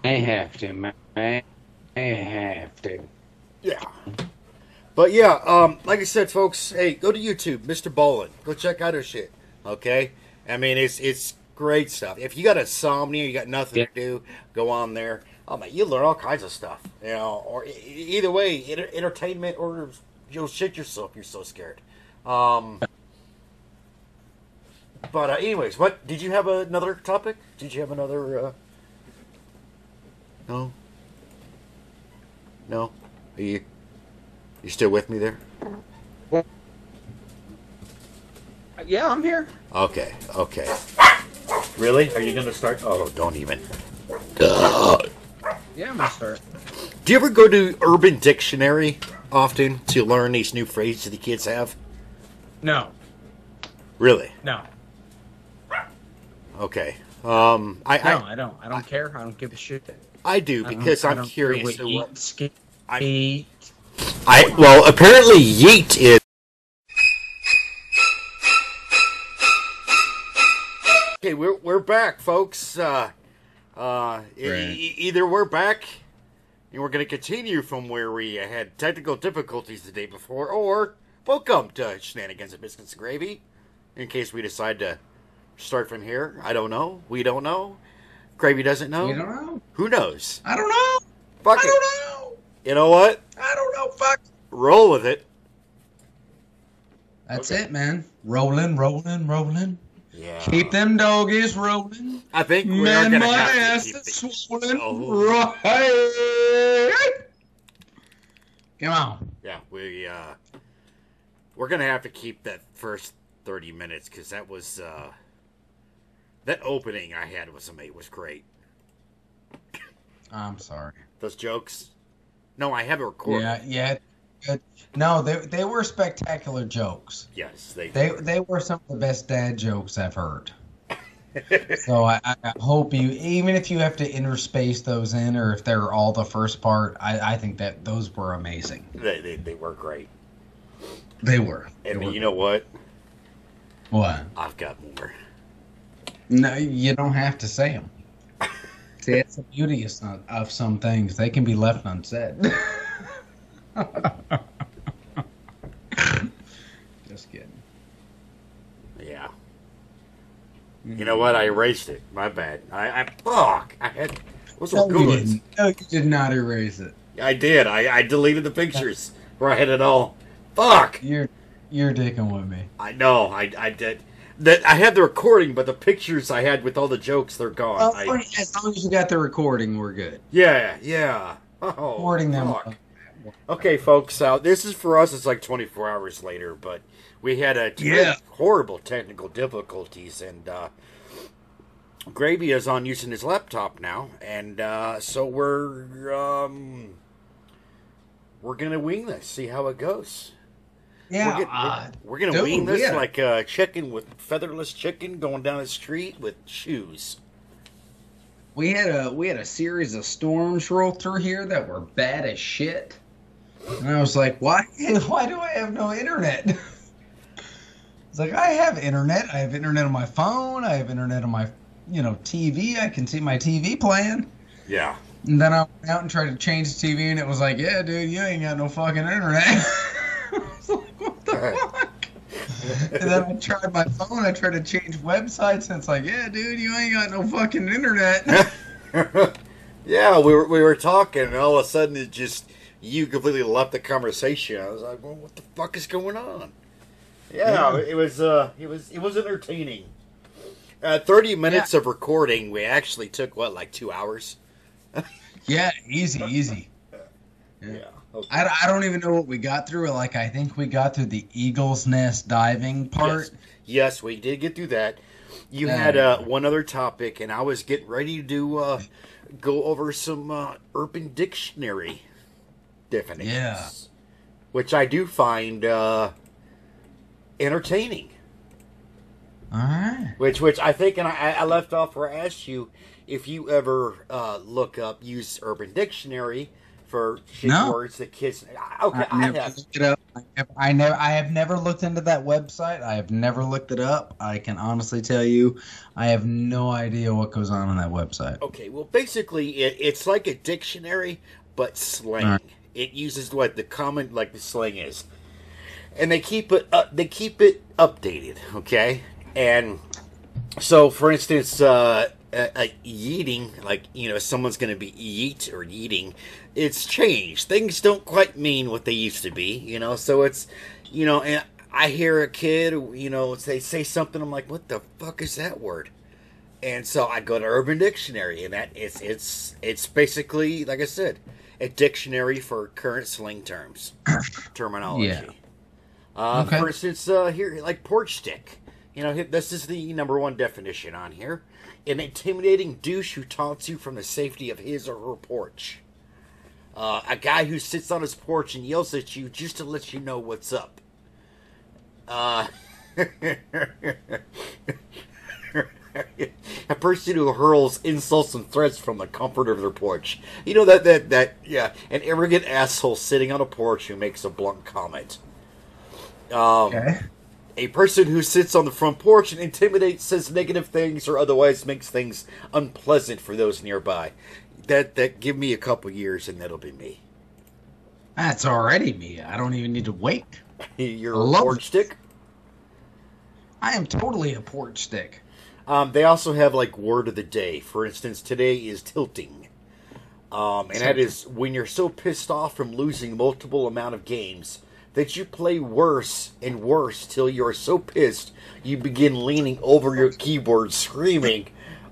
I have to, man. I have to. yeah. But yeah, um, like I said, folks, hey, go to YouTube, Mr. Ballen. Go check out his shit. Okay, I mean, it's it's Great stuff. If you got insomnia, you got nothing Yeah. to do, go on there. Oh man, you learn all kinds of stuff. You know, or either way, enter- entertainment or you'll shit yourself. You're so scared. Um, but uh, anyways, what did you have another topic? Did you have another? Uh, no. No. Are you? You still with me there? Yeah, I'm here. Okay. Okay. Really? Are you gonna start? Oh, don't even. Duh. Yeah, I'm gonna start. Do you ever go to Urban Dictionary often to learn these new phrases the kids have? No, Really? no, Okay. Um, I no. I, I don't. I don't care. I don't give a shit. I do I don't- because I I'm don't care curious. what to what- eat, skate, I- eat. I well, apparently yeet is. Okay, we're we're back, folks. Uh, uh, Right. e- either we're back, and we're going to continue from where we had technical difficulties the day before, or welcome to Shenanigans and Biscuits and Gravy. In case we decide to start from here, I don't know. We don't know. Gravy doesn't know. You don't know. Who knows? I don't know. Fuck I it. don't know. You know what? I don't know. Fuck. Roll with it. That's Okay. it, man. Rolling, rolling, rolling. Yeah. Keep them doggies rolling. I think we are going to my have ass to keep is it. swollen. Oh. Right. Come on. Yeah, we uh, we're gonna have to keep that first thirty minutes because that was uh, that opening I had was amazing. Was great. I'm sorry. Those jokes. No, I have a recorded. Yeah, yeah. No, they they were spectacular jokes. Yes, they. They they were some of the best dad jokes I've heard. So I, I hope you, even if you have to interspace those in, or if they're all the first part, I, I think that those were amazing. they, they they were great. They were. They And were. you know what? what? I've got more. No, you don't have to say them. See, that's the beauty of some, of some things. They can be left unsaid. Just kidding. Yeah. You know what? I erased it. My bad. I, I fuck. I had. What's No, you good? didn't. No, you did not erase it. I did. I, I deleted the pictures where I had it all. Fuck. You're you're dicking with me. I know. I, I did. That I had the recording, but the pictures I had with all the jokes, they're gone. I, as long as you got the recording, we're good. yeah, yeah. Oh, Recording them. fuck. Okay, folks. Uh, this is for us. It's like 24 hours later, but we had a Yeah. horrible technical difficulties, and uh, Gravy is on using his laptop now, and uh, so we're um, we're gonna wing this, see how it goes. Yeah, we're, gonna- uh, we're, we're gonna dude, wing this yeah. like a chicken with featherless chicken going down the street with shoes. we had a we had a series of storms roll through here that were bad as shit, and I was like, why why do I have no internet? It's like I have internet. I have internet on my phone. I have internet on my you know TV. I can see my TV playing. Yeah. And then I went out and tried to change the TV, and it was like, yeah, dude, you ain't got no fucking internet. I was like, what the fuck? and then I tried my phone. I tried to change websites, and it's like, yeah, dude, you ain't got no fucking internet. yeah, we were we were talking, and all of a sudden it just you completely left the conversation. I was like, "Well, what the fuck is going on?" Yeah, Yeah. it was uh, it was it was entertaining. Uh, Thirty minutes of recording. We actually took what, like two hours? yeah, easy, easy. Yeah. Okay. I, I don't even know what we got through. Like, I think we got through the eagle's nest diving part. Yes. yes, we did get through that. You Yeah. had uh, one other topic, and I was getting ready to uh, go over some uh, Urban Dictionary definitions, Yeah. which I do find uh, entertaining. All right. Which, which I think, and I, I left off where I asked you if you ever uh, look up, use Urban Dictionary for shit No. words that kids. Okay, I I, never have. looked it up. I never, I never, I have never looked into that website. I have never looked it up. I can honestly tell you, I have no idea what goes on on that website. Okay, well, basically, it, it's like a dictionary, but slang. Alright. It uses what the common, like the slang is, and they keep it. Uh, they keep it updated. Okay, and so, for instance, uh, uh, uh, yeeting, like you know, someone's going to be yeet or yeeting. It's changed. Things don't quite mean what they used to be. You know, so it's you know, and I hear a kid, you know, say say something. I'm like, what the fuck is that word? And so I go to Urban Dictionary, and that it's it's it's basically like I said, a dictionary for current slang terms, terminology. Yeah. Uh, Okay. For instance, uh, here like porch stick. You know, this is the number one definition on here: an intimidating douche who taunts you from the safety of his or her porch. Uh, a guy who sits on his porch and yells at you just to let you know what's up. Uh, a person who hurls insults and threats from the comfort of their porch. You know that that that yeah, an arrogant asshole sitting on a porch who makes a blunt comment. Um, Okay. A person who sits on the front porch and intimidates, says negative things, or otherwise makes things unpleasant for those nearby. That that give me a couple years and that'll be me. That's already me. I don't even need to wait. You're love porch it. stick. I am totally a porch stick. Um, they also have like word of the day. For instance, today is tilting. Um, and that is when you're so pissed off from losing multiple amount of games that you play worse and worse till you are so pissed you begin leaning over your keyboard screaming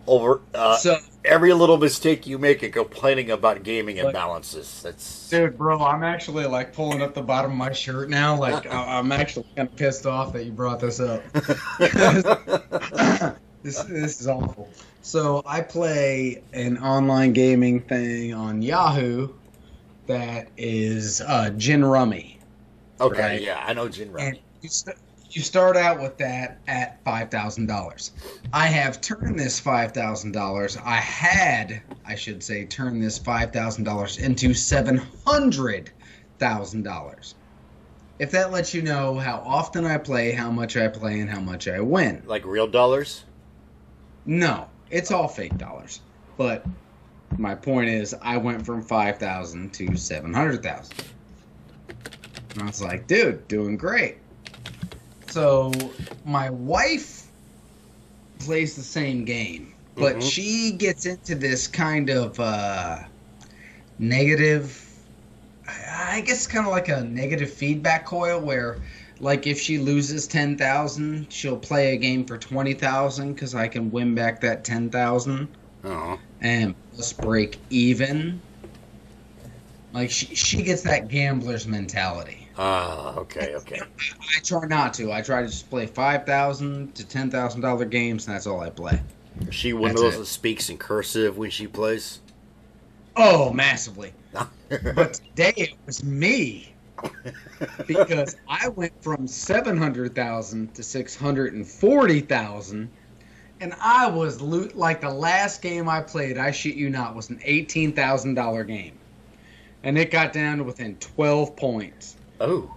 over uh, So- every little mistake you make and complaining about gaming imbalances. That's Dude, bro, I'm actually like pulling up the bottom of my shirt now. Like, I- I'm actually kind of pissed off that you brought this up. this, this is awful. So, I play an online gaming thing on Yahoo that is uh, Gin Rummy. Okay. Right. Yeah, I know Gin Rummy. you, st- you start out with that at $5,000. I have turned this $5,000. I had, I should say, turned this $5,000 into $700,000. If that lets you know how often I play, how much I play, and how much I win. Like real dollars. No, it's all fake dollars. But my point is, I went from 5,000 to 700,000. And I was like, dude, doing great. So my wife plays the same game, but Mhm. she gets into this kind of uh, negative. I guess kind of like a negative feedback coil where, like, if she loses ten thousand, she'll play a game for twenty thousand because I can win back that ten thousand and and plus break even. Like she she gets that gambler's mentality. Ah. okay. Okay. I try not to. I try to just play five thousand to ten thousand dollar games, and that's all I play. Is she one That's of those it. that speaks in cursive when she plays? Oh, massively. But today it was me because I went from seven hundred thousand to six hundred and forty thousand, and I was loot like the last game I played. I shit you not was an eighteen thousand dollar game, and it got down to within twelve points. Oh.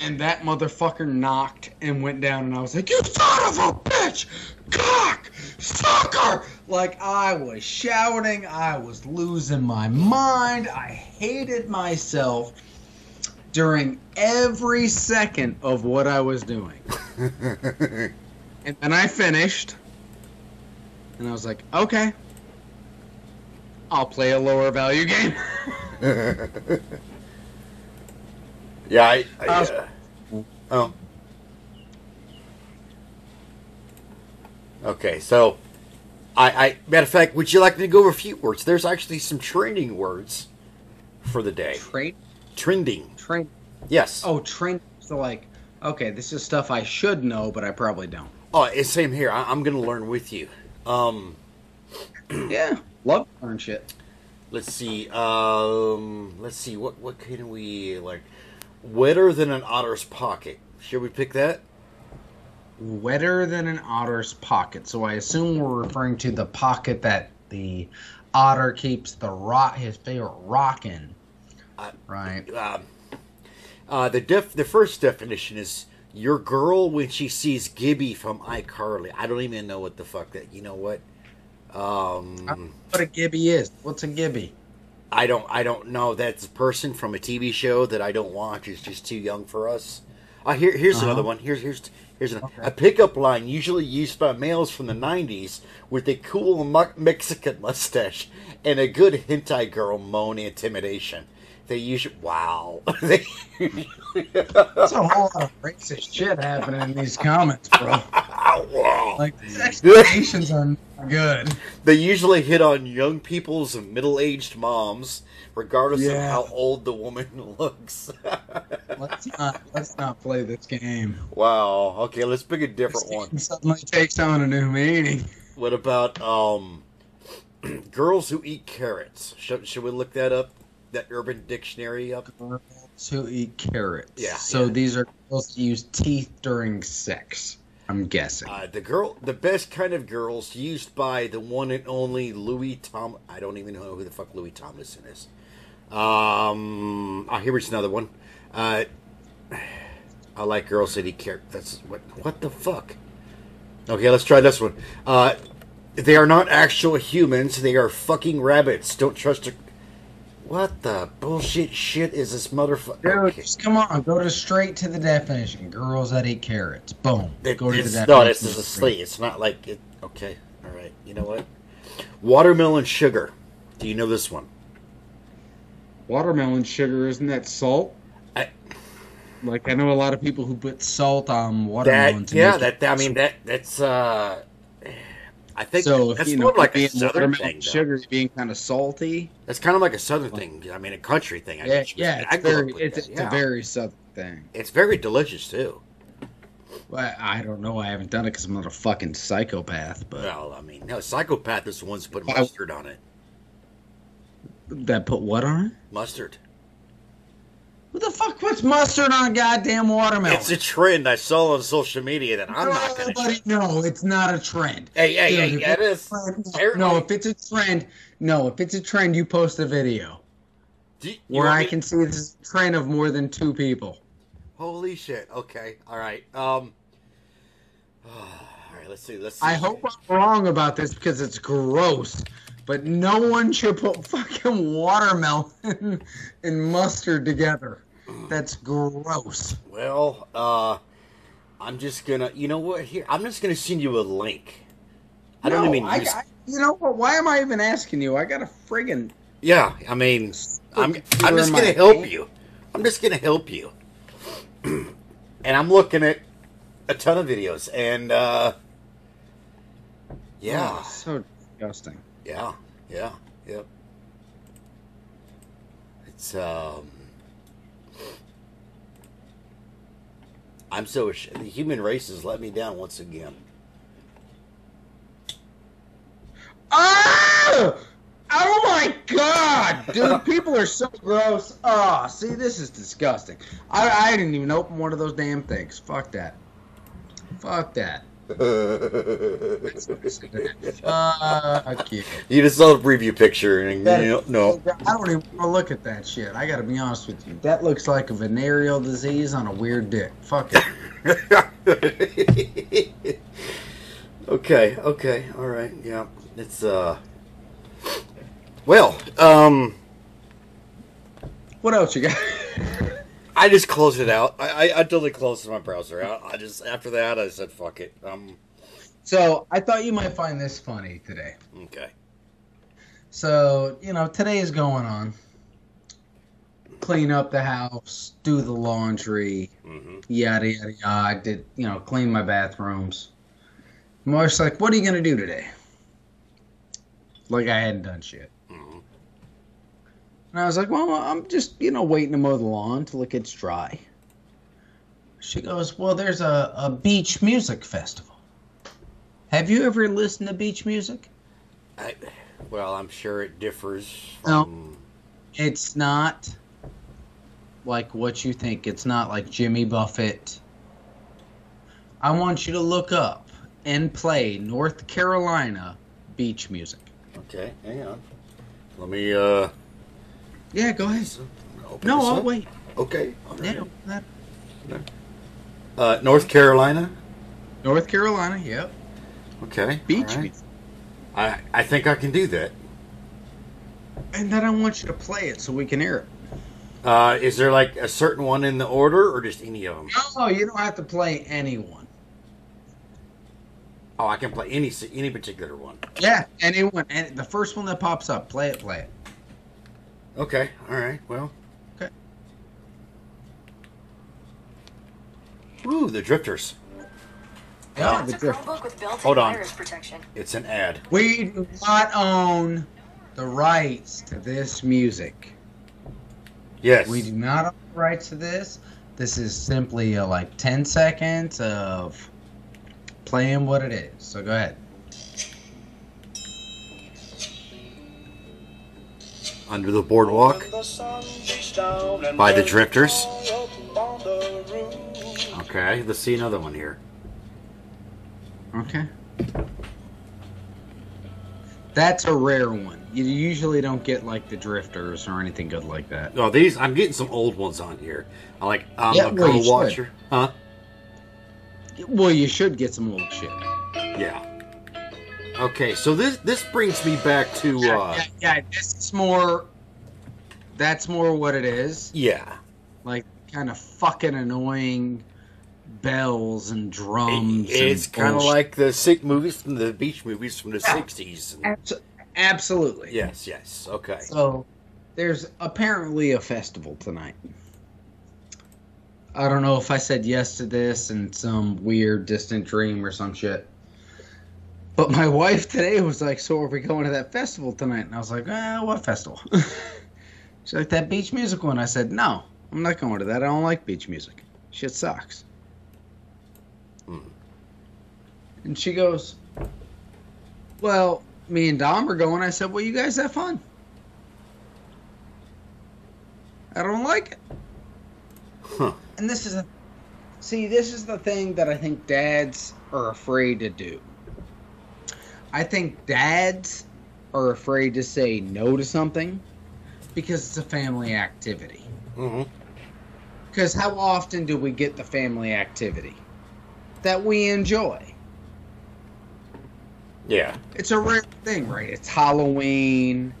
And that motherfucker knocked and went down, and I was like, "You son of a bitch, cock, sucker!" Like I was shouting, I was losing my mind, I hated myself during every second of what I was doing. And then I finished, and I was like, "Okay, I'll play a lower value game." yeah, I. I Uh, uh, oh. Okay, so I, I matter of fact, would you like me to go over a few words? There's actually some trending words for the day. Train, Trending, train. yes. Oh, train. So like, okay, this is stuff I should know, but I probably don't. Oh, it's same here. I, I'm gonna learn with you. Um, Yeah, love to learn shit. let's see. Um, let's see. What what can we like? Wetter than an otter's pocket. Should we pick that? Wetter than an otter's pocket. So I assume we're referring to the pocket that the otter keeps the rock his favorite rock in. I- right. um, uh, the def- the first definition is your girl when she sees Gibby from iCarly. I don't even know what the fuck that. You know what? Um, What a gibby is. What's a gibby? I don't. I don't know. That's a person from a TV show that I don't watch. is just too young for us. Uh, here, here's Uh-huh. another one. Here's here's here's an, Okay. a pickup line usually used by males from the '90s with a cool mu- Mexican mustache and a good hentai girl moan intimidation. They usually wow. they, There's a whole lot of racist shit happening in these comments, bro. wow. Like these explanations are good. They usually hit on young people's and middle-aged moms, regardless of how old the woman looks. Let's not let's not play this game. wow. Okay, let's pick a different one. suddenly takes on a new meaning. What about um, girls who eat carrots? Should, should we look that up? That Urban Dictionary up? Girls who eat carrots. Yeah, So yeah. these are girls that use teeth during sex. I'm guessing. Uh, the girl, the best kind of girls used by the one and only Louis Tom. I don't even know who the fuck Louis Tomlinson is. Um, oh, here's another one. Uh, I like girls that eat. That's what. What the fuck? Okay, let's try this one. Uh, they are not actual humans. They are fucking rabbits. Don't trust a. What the bullshit shit is this motherfucker? Dude, Okay. just come on, go to straight to the definition. Girls that eat carrots. Boom. It, go to the not. definition. It's just a slate. It's not like it. Okay. All right. You know what? Watermelon sugar. Do you know this one? Watermelon sugar, isn't that salt? I- like I know a lot of people who Put salt on watermelon. That yeah. make it- That I mean that that's. uh I think So that's you more know, like a southern thing. sugar is being kind of salty. That's kind of like a southern thing. I mean, a country thing. I Yeah, guess. yeah, it's very, it's, it's yeah. a very southern thing. It's very delicious too. Well, I don't know. I haven't done it because I'm not a fucking psychopath. But Well, I mean, no, psychopath is the ones that put mustard on it. that put what on it? Mustard. Who the fuck puts mustard on a goddamn watermelon? It's a trend I saw on social media that I'm not going Nobody, to. no, it's not a trend. Hey, hey, hey! Dude, Yeah, it is. if- No, if it's a trend, no, if it's a trend, you post a video you- you where I me- can see this trend of more than two people. Holy shit! Okay, all right. Um, all right. Let's see. Let's. See. I hope I'm wrong about this because it's gross, but no one should put fucking watermelon and mustard together. That's gross. Well, uh, I'm just gonna. You know what? Here, I'm just gonna send you a link. I don't even. I, use, I- you know what? Why am I even asking you? I got a friggin' yeah, I mean, I'm. I'm just gonna help hand. you. I'm just gonna help you. and I'm looking at a ton of videos, and uh, yeah, Oh, so disgusting. Yeah, yeah, yep. It's um. I'm so ashamed. The human race has let me down once again. Ah! Oh my god, dude! People are so gross. Oh, see, this is disgusting. I, I didn't even open one of those damn things. Fuck that. Fuck that. Fuck you. You just saw the preview picture, and That- you know, no. I don't even want to look at that shit. I gotta be honest with you. That looks like a venereal disease on a weird dick. Fuck it. okay, okay, all right, yeah. It's uh. Well, um, What else you got? I just closed it out. I, I, I totally closed my browser out. I just after that I said fuck it. Um, so I thought you might find this funny today. okay. So, you know, today is going on. Clean up the house, do the laundry, hmm yada yada yada. I did, you know, clean my bathrooms. Mark's like, "What are you gonna do today?" Like I hadn't done shit. And I was like, "Well, I'm just, you know, waiting to mow the lawn till it gets dry." She goes, "Well, there's a, a beach music festival. Have you ever listened to beach music?" I, well, I'm sure it differs No. from. It's not like what you think. It's not like Jimmy Buffett. I want you to look up and play North Carolina beach music. Okay, hang on. Let me uh. Yeah, go ahead. open No, I'll up. wait. Okay. right. Yeah, Uh, North Carolina. North Carolina, yep. Okay. Beach right. I I think I can do that. And then I want you to play it so we can hear it. Uh, is there like a certain one in the order, or just any of them? No, you don't have to play anyone. Oh, I can play any any particular one. Yeah, anyone. And the first one that pops up, play it, play it. Okay. All right. Well. Okay. Ooh, the Drifters. Yeah, it's the a drift. Chromebook with built-in Hold on. protection. It's an ad. We do not own the rights to this music. Yes. We do not own the rights to this. This is simply a, like 10 seconds of playing what it is. So go ahead. Under the Boardwalk by the Drifters. Okay. Let's see another one here. Okay. That's a rare one. You usually don't get like the drifters or anything good like that. Oh, these I'm getting some old ones on here. I like I'm Yeah, a well, girl you should. watcher. Huh? Well, you should get some old shit. Yeah. Okay, so this this brings me back to Yeah, uh yeah, yeah, this is more. That's more what it is. yeah. Like kind of fucking annoying bells and drums. It- it's kind of like the sick movies from the beach movies from the Yeah. 60s. Abso- absolutely. Yes, yes. Okay. So there's apparently a festival tonight. I don't know if I said yes to this in some weird distant dream or some shit. But my wife today was like, "So are we going to that festival tonight?" And I was like, "Ah, what festival?" She's like, "That beach music and I said, "No, I'm not going to that. I don't like beach music. Shit sucks." Hmm. And she goes, "Well, me and Dom are going." I said, "Well, you guys have fun." I don't like it. Huh. And this is a see, this is the thing that I think dads are afraid to do. I think dads are afraid to say no to something because it's a family activity. hmm Because how often do we get the family activity that we enjoy? Yeah. It's a rare thing, right? It's Halloween.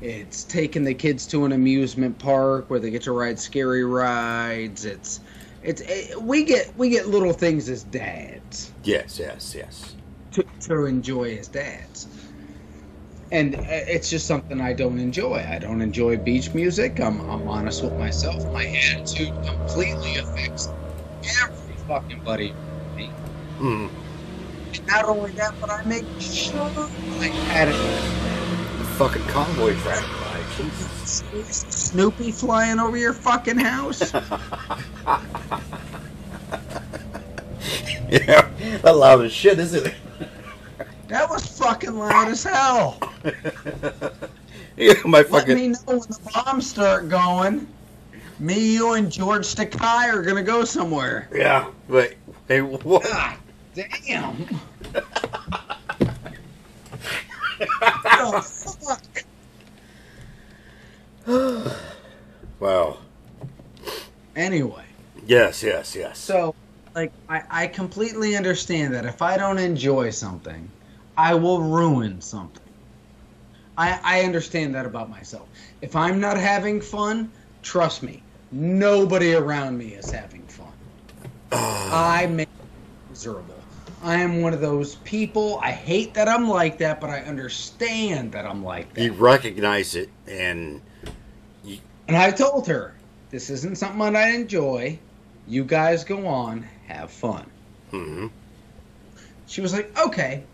It's taking the kids to an amusement park where they get to ride scary rides. It's it's it, we get we get little things as dads Yes, yes, yes. To, to enjoy as dads. And it's just something I don't enjoy. I don't enjoy beach music. I'm, I'm honest with myself. My attitude completely affects every fucking buddy. Mm. And not only that, but I make sure I had it. Fucking convoy. Jesus. Snoopy flying over your fucking house? yeah. That loud as shit, isn't it? That was fucking loud as hell. yeah, my fucking. Let me know when the bombs start going. Me, you, and George Takei are gonna go somewhere. Yeah. Wait. Hey, what? Ah, God damn. fuck? Wow. Anyway, Yes, yes, yes. so like I, I completely understand that if I don't enjoy something, I will ruin something. I I understand that about myself. If I'm not having fun, trust me, nobody around me is having fun. I make miserable. I am one of those people. I hate that I'm like that, but I understand that I'm like that. you recognize it, and And I told her, this isn't something that I enjoy. You guys go on, have fun. hmm She was like, okay.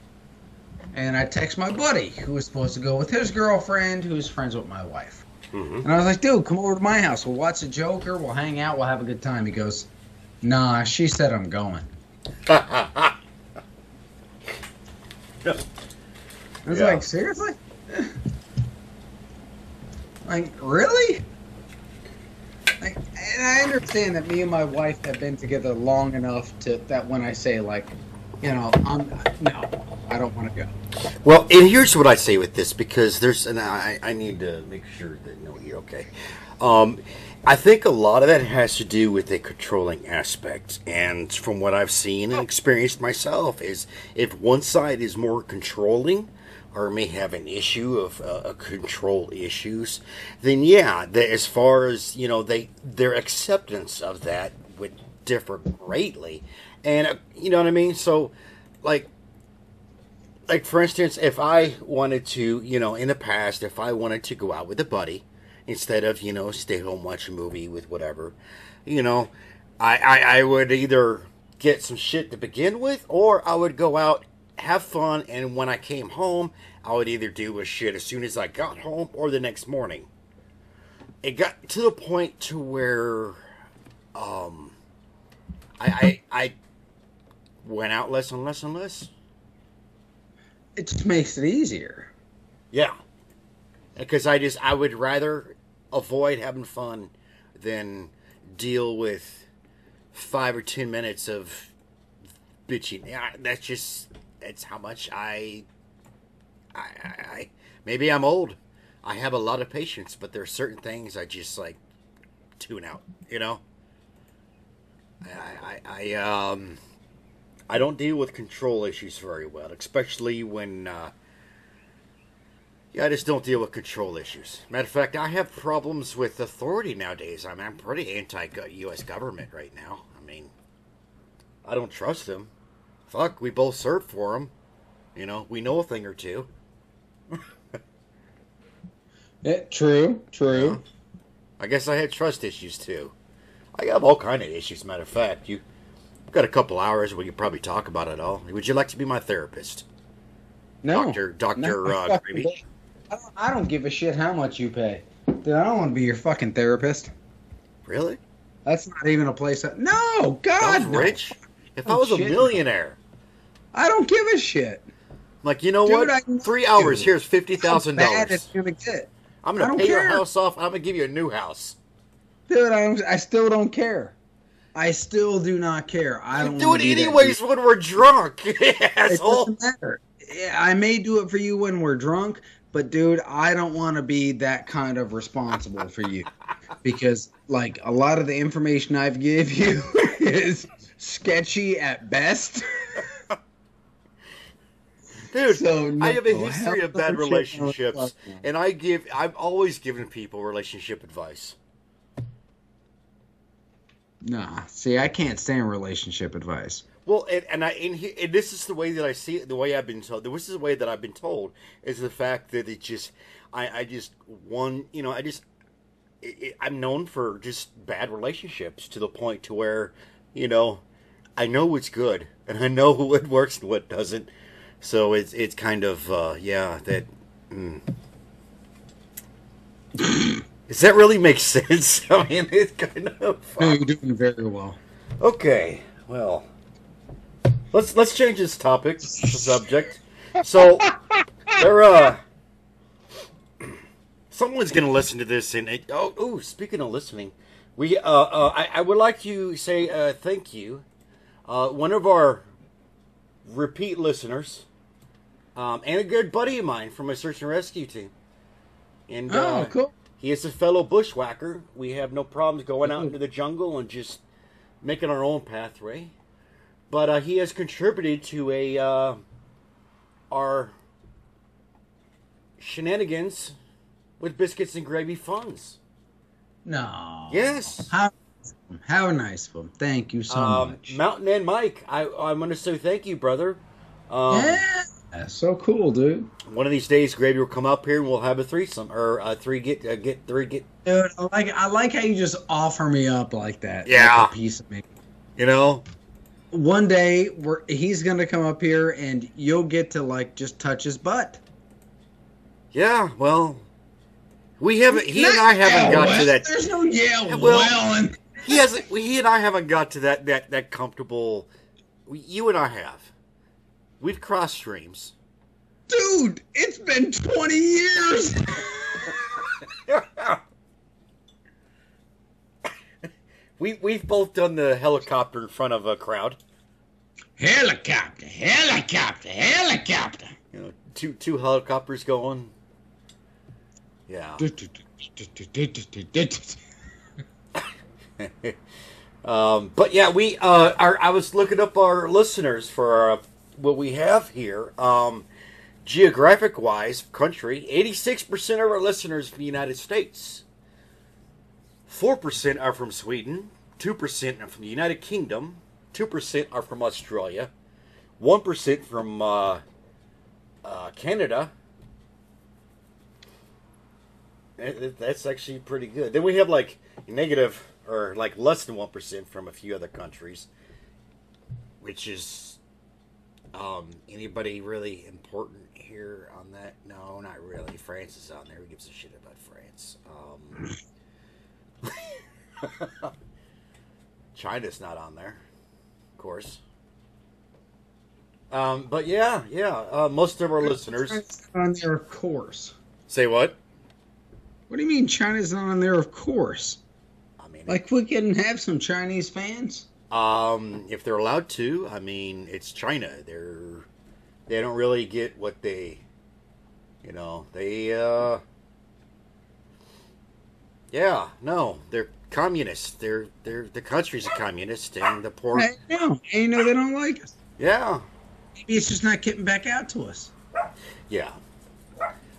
And I text my buddy, who was supposed to go with his girlfriend, who's friends with my wife. hmm And I was like, dude, come over to my house. We'll watch the Joker. We'll hang out. We'll have a good time. He goes, nah, she said I'm going. I was Yeah. like, seriously? like, really? Like, and I understand that me and my wife have been together long enough to that when I say like, you know, I'm no, I don't want to go. Well, and here's what I say with this because there's, and I, I need to make sure that no, you're okay. Um, I think a lot of that has to do with a controlling aspect, and from what I've seen and experienced myself, is if one side is more controlling or may have an issue of uh, control issues, then yeah, the, as far as you know, they their acceptance of that would differ greatly, and uh, you know what I mean. So, like, like for instance, if I wanted to, you know, in the past, if I wanted to go out with a buddy instead of you know stay home watch a movie with whatever, you know, I I, I would either get some shit to begin with, or I would go out have fun, and when I came home, I would either do a shit as soon as I got home or the next morning. It got to the point to where, um, I I, I went out less and less and less. It just makes it easier. Yeah, because I just I would rather avoid having fun than deal with five or ten minutes of bitching. Yeah, that's just that's how much I, I, I, I, maybe I'm old. I have a lot of patience, but there are certain things I just like tune out. You know. I, I, I um, I don't deal with control issues very well, especially when. Uh, yeah, I just don't deal with control issues. Matter of fact, I have problems with authority nowadays. I mean, I'm pretty anti-U.S. government right now. I mean, I don't trust them fuck, we both served for them. You know, we know a thing or two. yeah, true, true. I guess I had trust issues too. I have all kind of issues. Matter of fact, you got a couple hours we could probably talk about it all. Would you like to be my therapist? No, Doctor Doctor no, uh, I, don't, I don't give a shit how much you pay. Dude, I don't want to be your fucking therapist. Really? That's not even a place. That, no, God, I was no. rich. If Oh, I was a millionaire, I don't give a shit. like you know Dude, what? know Three you. hours. Here's fifty thousand dollars. I'm gonna pay your house off. and I'm gonna give you a new house. dude. I, I still don't care. I still do not care. I don't do it that anyways when we're drunk, It doesn't matter. I may do it for you when we're drunk, but dude, I don't want to be that kind of responsible for you because, like, a lot of the information I've give you is sketchy at best. Dude, So, I have a history of bad relationships, no, no. and I give. I've always given people relationship advice. Nah, see, I can't stand relationship advice. Well, and, and I and, he, and this is the way that I see it. The way I've been told. This is the way that I've been told is the fact that it just. I, I just one. You know, I just. It, it, I'm known for just bad relationships to the point to where, you know, I know what's good and I know what works and what doesn't. So it's it's kind of uh, yeah that. Mm. Does that really make sense? I mean, it's kind of. No, you're doing very well. Okay, well, let's let's change this topic, the subject. So, there, uh, someone's gonna listen to this, and it, oh, ooh, speaking of listening, we, uh, uh, I, I would like to say uh, thank you. Uh, one of our repeat listeners, um, and a good buddy of mine from my search and rescue team, and uh, Oh, cool. He is a fellow bushwhacker. We have no problems going out into the jungle and just making our own pathway. But uh, he has contributed to a uh, our shenanigans with biscuits and gravy funds. No. Yes. How, how nice of him. Thank you so Um, much. Mountain and Mike, I I'm going to say thank you, brother. Um, yeah. That's so cool, dude. One of these days, Gravy will come up here and we'll have a threesome or uh, three get uh, get three get. Dude, I like I like how you just offer me up like that. Yeah. Like a piece of me. You know, One day we're he's gonna come up here and you'll get to like just touch his butt. yeah. Well, we haven't. He and I haven't Yeah, got to that. There's no yeah Well- well, He hasn't. He and I haven't got to that that that comfortable. You and I have. We've crossed streams. dude, it's been 20 years. we we've both done the helicopter in front of a crowd. helicopter, helicopter, helicopter. You know, two two helicopters going. Yeah. um, but yeah, we uh, our, I was looking up our listeners for uh, what we have here. Um, geographic wise, country, 86% of our listeners from the United States. 4% are from Sweden, 2% are from the United Kingdom, 2% are from Australia, 1% from uh, uh, Canada. That- that- That's actually pretty good. Then we have like negative or like less than 1% from a few other countries, which is um, anybody really important here on that? No, not really. France is on there. Who gives a shit about France? Um, China's not on there, of course. Um, but yeah, yeah. Uh, most of our listeners China's not on there, of course. say what? What do you mean China's not on there? Of course. I mean, Like we can have some Chinese fans. Um, if they're allowed to, I mean, it's China. They're they don't really get what they, you know, they uh, yeah, no, they're communists. They're they're the country's a communist, and the poor, I know. And you know they don't like us. yeah, Maybe it's just not getting back out to us. yeah.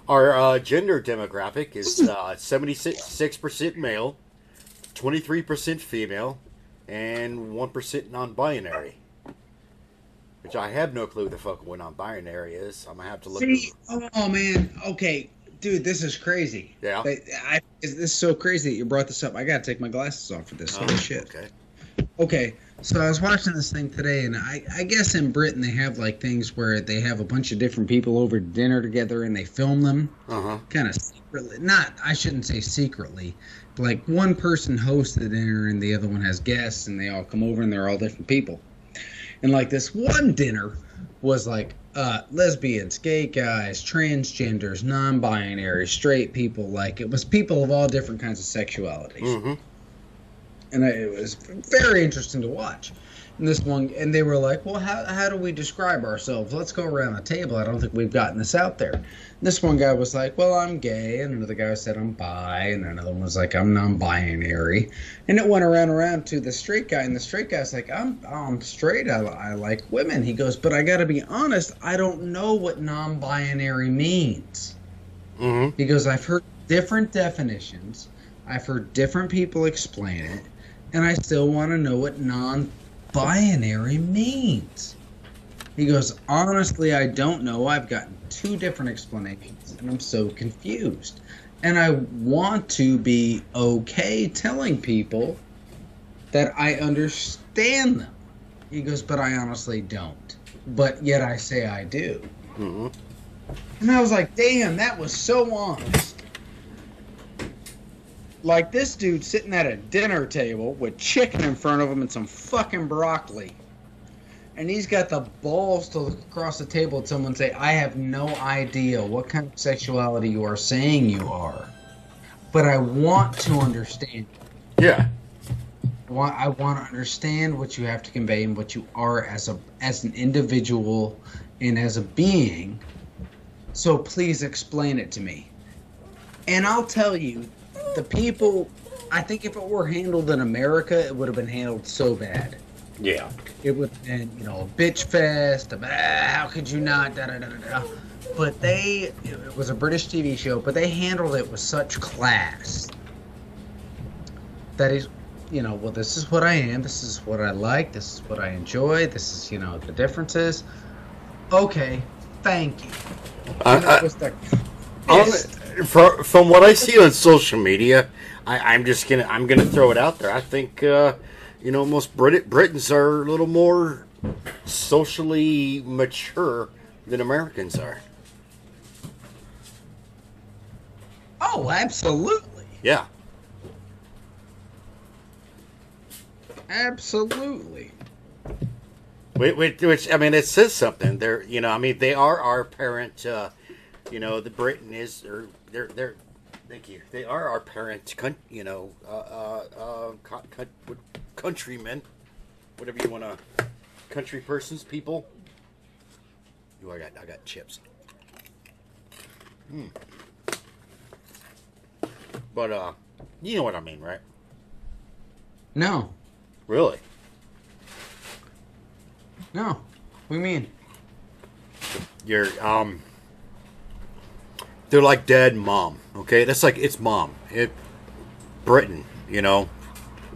Our uh, gender demographic is uh, seventy six percent male, twenty three percent female, and one percent non-binary. Which I have no clue the fuck what non-binary is. I'm gonna have to look. See, oh man, okay, dude, this is crazy. Yeah. But I, this is so crazy that you brought this up. I gotta take my glasses off for this. Holy Oh, shit. Okay. Okay, so I was watching this thing today, and I, I guess in Britain they have like things where they have a bunch of different people over dinner together and they film them Uh huh. kind of secretly. Not, I shouldn't say secretly. Like one person hosts the dinner and the other one has guests, and they all come over and they're all different people. And like this one dinner was like uh, lesbians, gay guys, transgenders, non-binary, straight people. Like it was people of all different kinds of sexualities Mm-hmm. and I, it was very interesting to watch. And this one, and they were like, "Well, how how do we describe ourselves? Let's go around the table. I don't think we've gotten this out there." And this one guy was like, "Well, I'm gay," and another guy said, "I'm bi," and another one was like, "I'm non-binary," and it went around and around to the straight guy, and the straight guy's like, "I'm I'm straight. I, I like women." He goes, "But I got to be honest. I don't know what non-binary means." Mm-hmm. He goes, I've heard different definitions, I've heard different people explain it, and I still want to know what non binary means. He goes, Honestly, I don't know. I've gotten two different explanations, and I'm so confused. And I want to be okay telling people that I understand them. He goes, But I honestly don't. But yet I say I do. Mm-hmm. And I was like, damn, that was so honest. Like this dude sitting at a dinner table with chicken in front of him and some fucking broccoli. And he's got the balls to look across the table at someone and say, I have no idea what kind of sexuality you are saying you are. But I want to understand. Yeah. I want, I want to understand what you have to convey and what you are as a as an individual and as a being. So please explain it to me. And I'll tell you, the people. I think if it were handled in America, it would have been handled so bad. Yeah. It would have been, you know, a bitch fest. A, ah, how could you not? Da, da, da, da. But they, it was a British TV show, but they handled it with such class. That is, you know, well, this is what I am. This is what I like. This is what I enjoy. This is, you know, the differences. Okay, thank you. I, it was the I, on, from, from what I see on social media, I, I'm just gonna I'm gonna throw it out there. I think uh, you know most Brit- Britons are a little more socially mature than Americans are. Oh, absolutely. Yeah. Absolutely. Which, which, which I mean, it says something. They're, you know, I mean, they are our parent. Uh, you know, the Britain is, or they're, they're. Thank you. They are our parent. Con- you know, uh, uh, uh, co- co- countrymen, whatever you want to, country persons, people. You, I got, I got chips. Hmm. But uh, you know what I mean, right? No, Really? no. What do you mean? You're um, They're like dad and mom. Okay, that's like it's mom. It Britain, you know,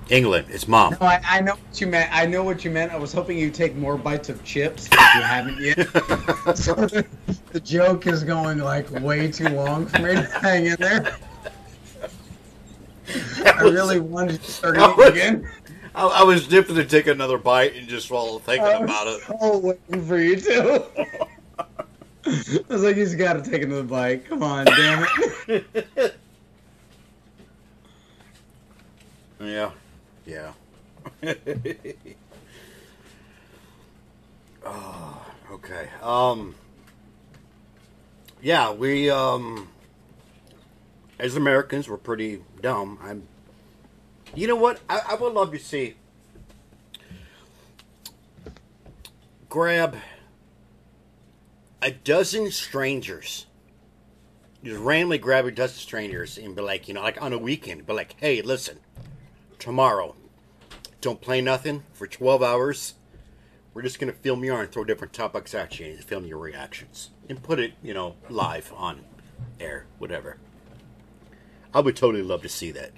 England. It's mom. No, I, I know what you meant. I know what you meant. I was hoping you'd take more bites of chips, but you haven't yet. so the, the joke is going like way too long for me to hang in there. I really wanted to start eating was- again. I, I was dipping to take another bite and just while thinking I about was it. so waiting for you too. I was like, he's got to take another bike. Come on, damn it. Yeah, yeah. oh, okay. Um. Yeah, we um. As Americans, we're pretty dumb. I'm. You know what? I, I would love to see. Grab a dozen strangers. Just randomly grab a dozen strangers and be like, you know, like on a weekend, be like, hey, listen, tomorrow. Don't play nothing for 12 hours. We're just going to film you and throw different topics at you and film your reactions. And put it, you know, live on air, whatever. I would totally love to see that.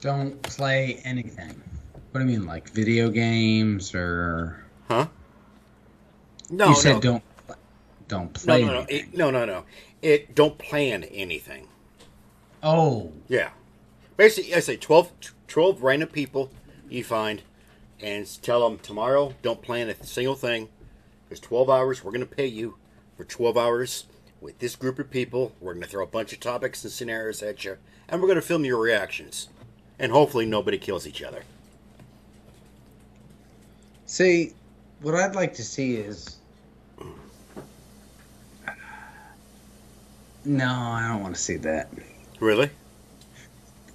Don't play anything. What do you mean, like video games or? Huh? No, you said no. don't don't No, play no, no. anything. It, no, no, no. It don't plan anything. oh, Yeah. Basically, I say 12, 12 random people you find and tell them tomorrow don't plan a single thing. There's 12 hours. We're going to pay you for 12 hours with this group of people. We're going to throw a bunch of topics and scenarios at you, and we're going to film your reactions. And hopefully, nobody kills each other. see, what I'd like to see is. No, I don't want to see that. Really?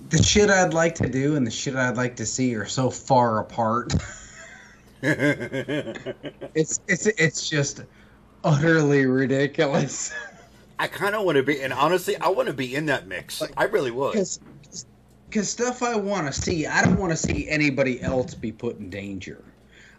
The shit I'd like to do and the shit I'd like to see are so far apart. It's it's it's just utterly ridiculous. I kind of want to be, and honestly, I want to be in that mix. I really would. Because stuff I want to see, I don't want to see anybody else be put in danger.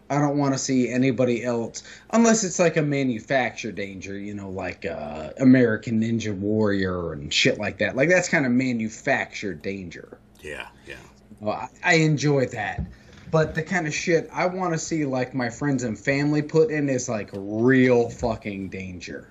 I don't want to see anybody else unless it's like a manufactured danger, you know, like uh, American Ninja Warrior and shit like that. Like that's kind of manufactured danger. Yeah, yeah. Well, I, I enjoy that. But the kind of shit I want to see, like my friends and family put in, is like real fucking danger.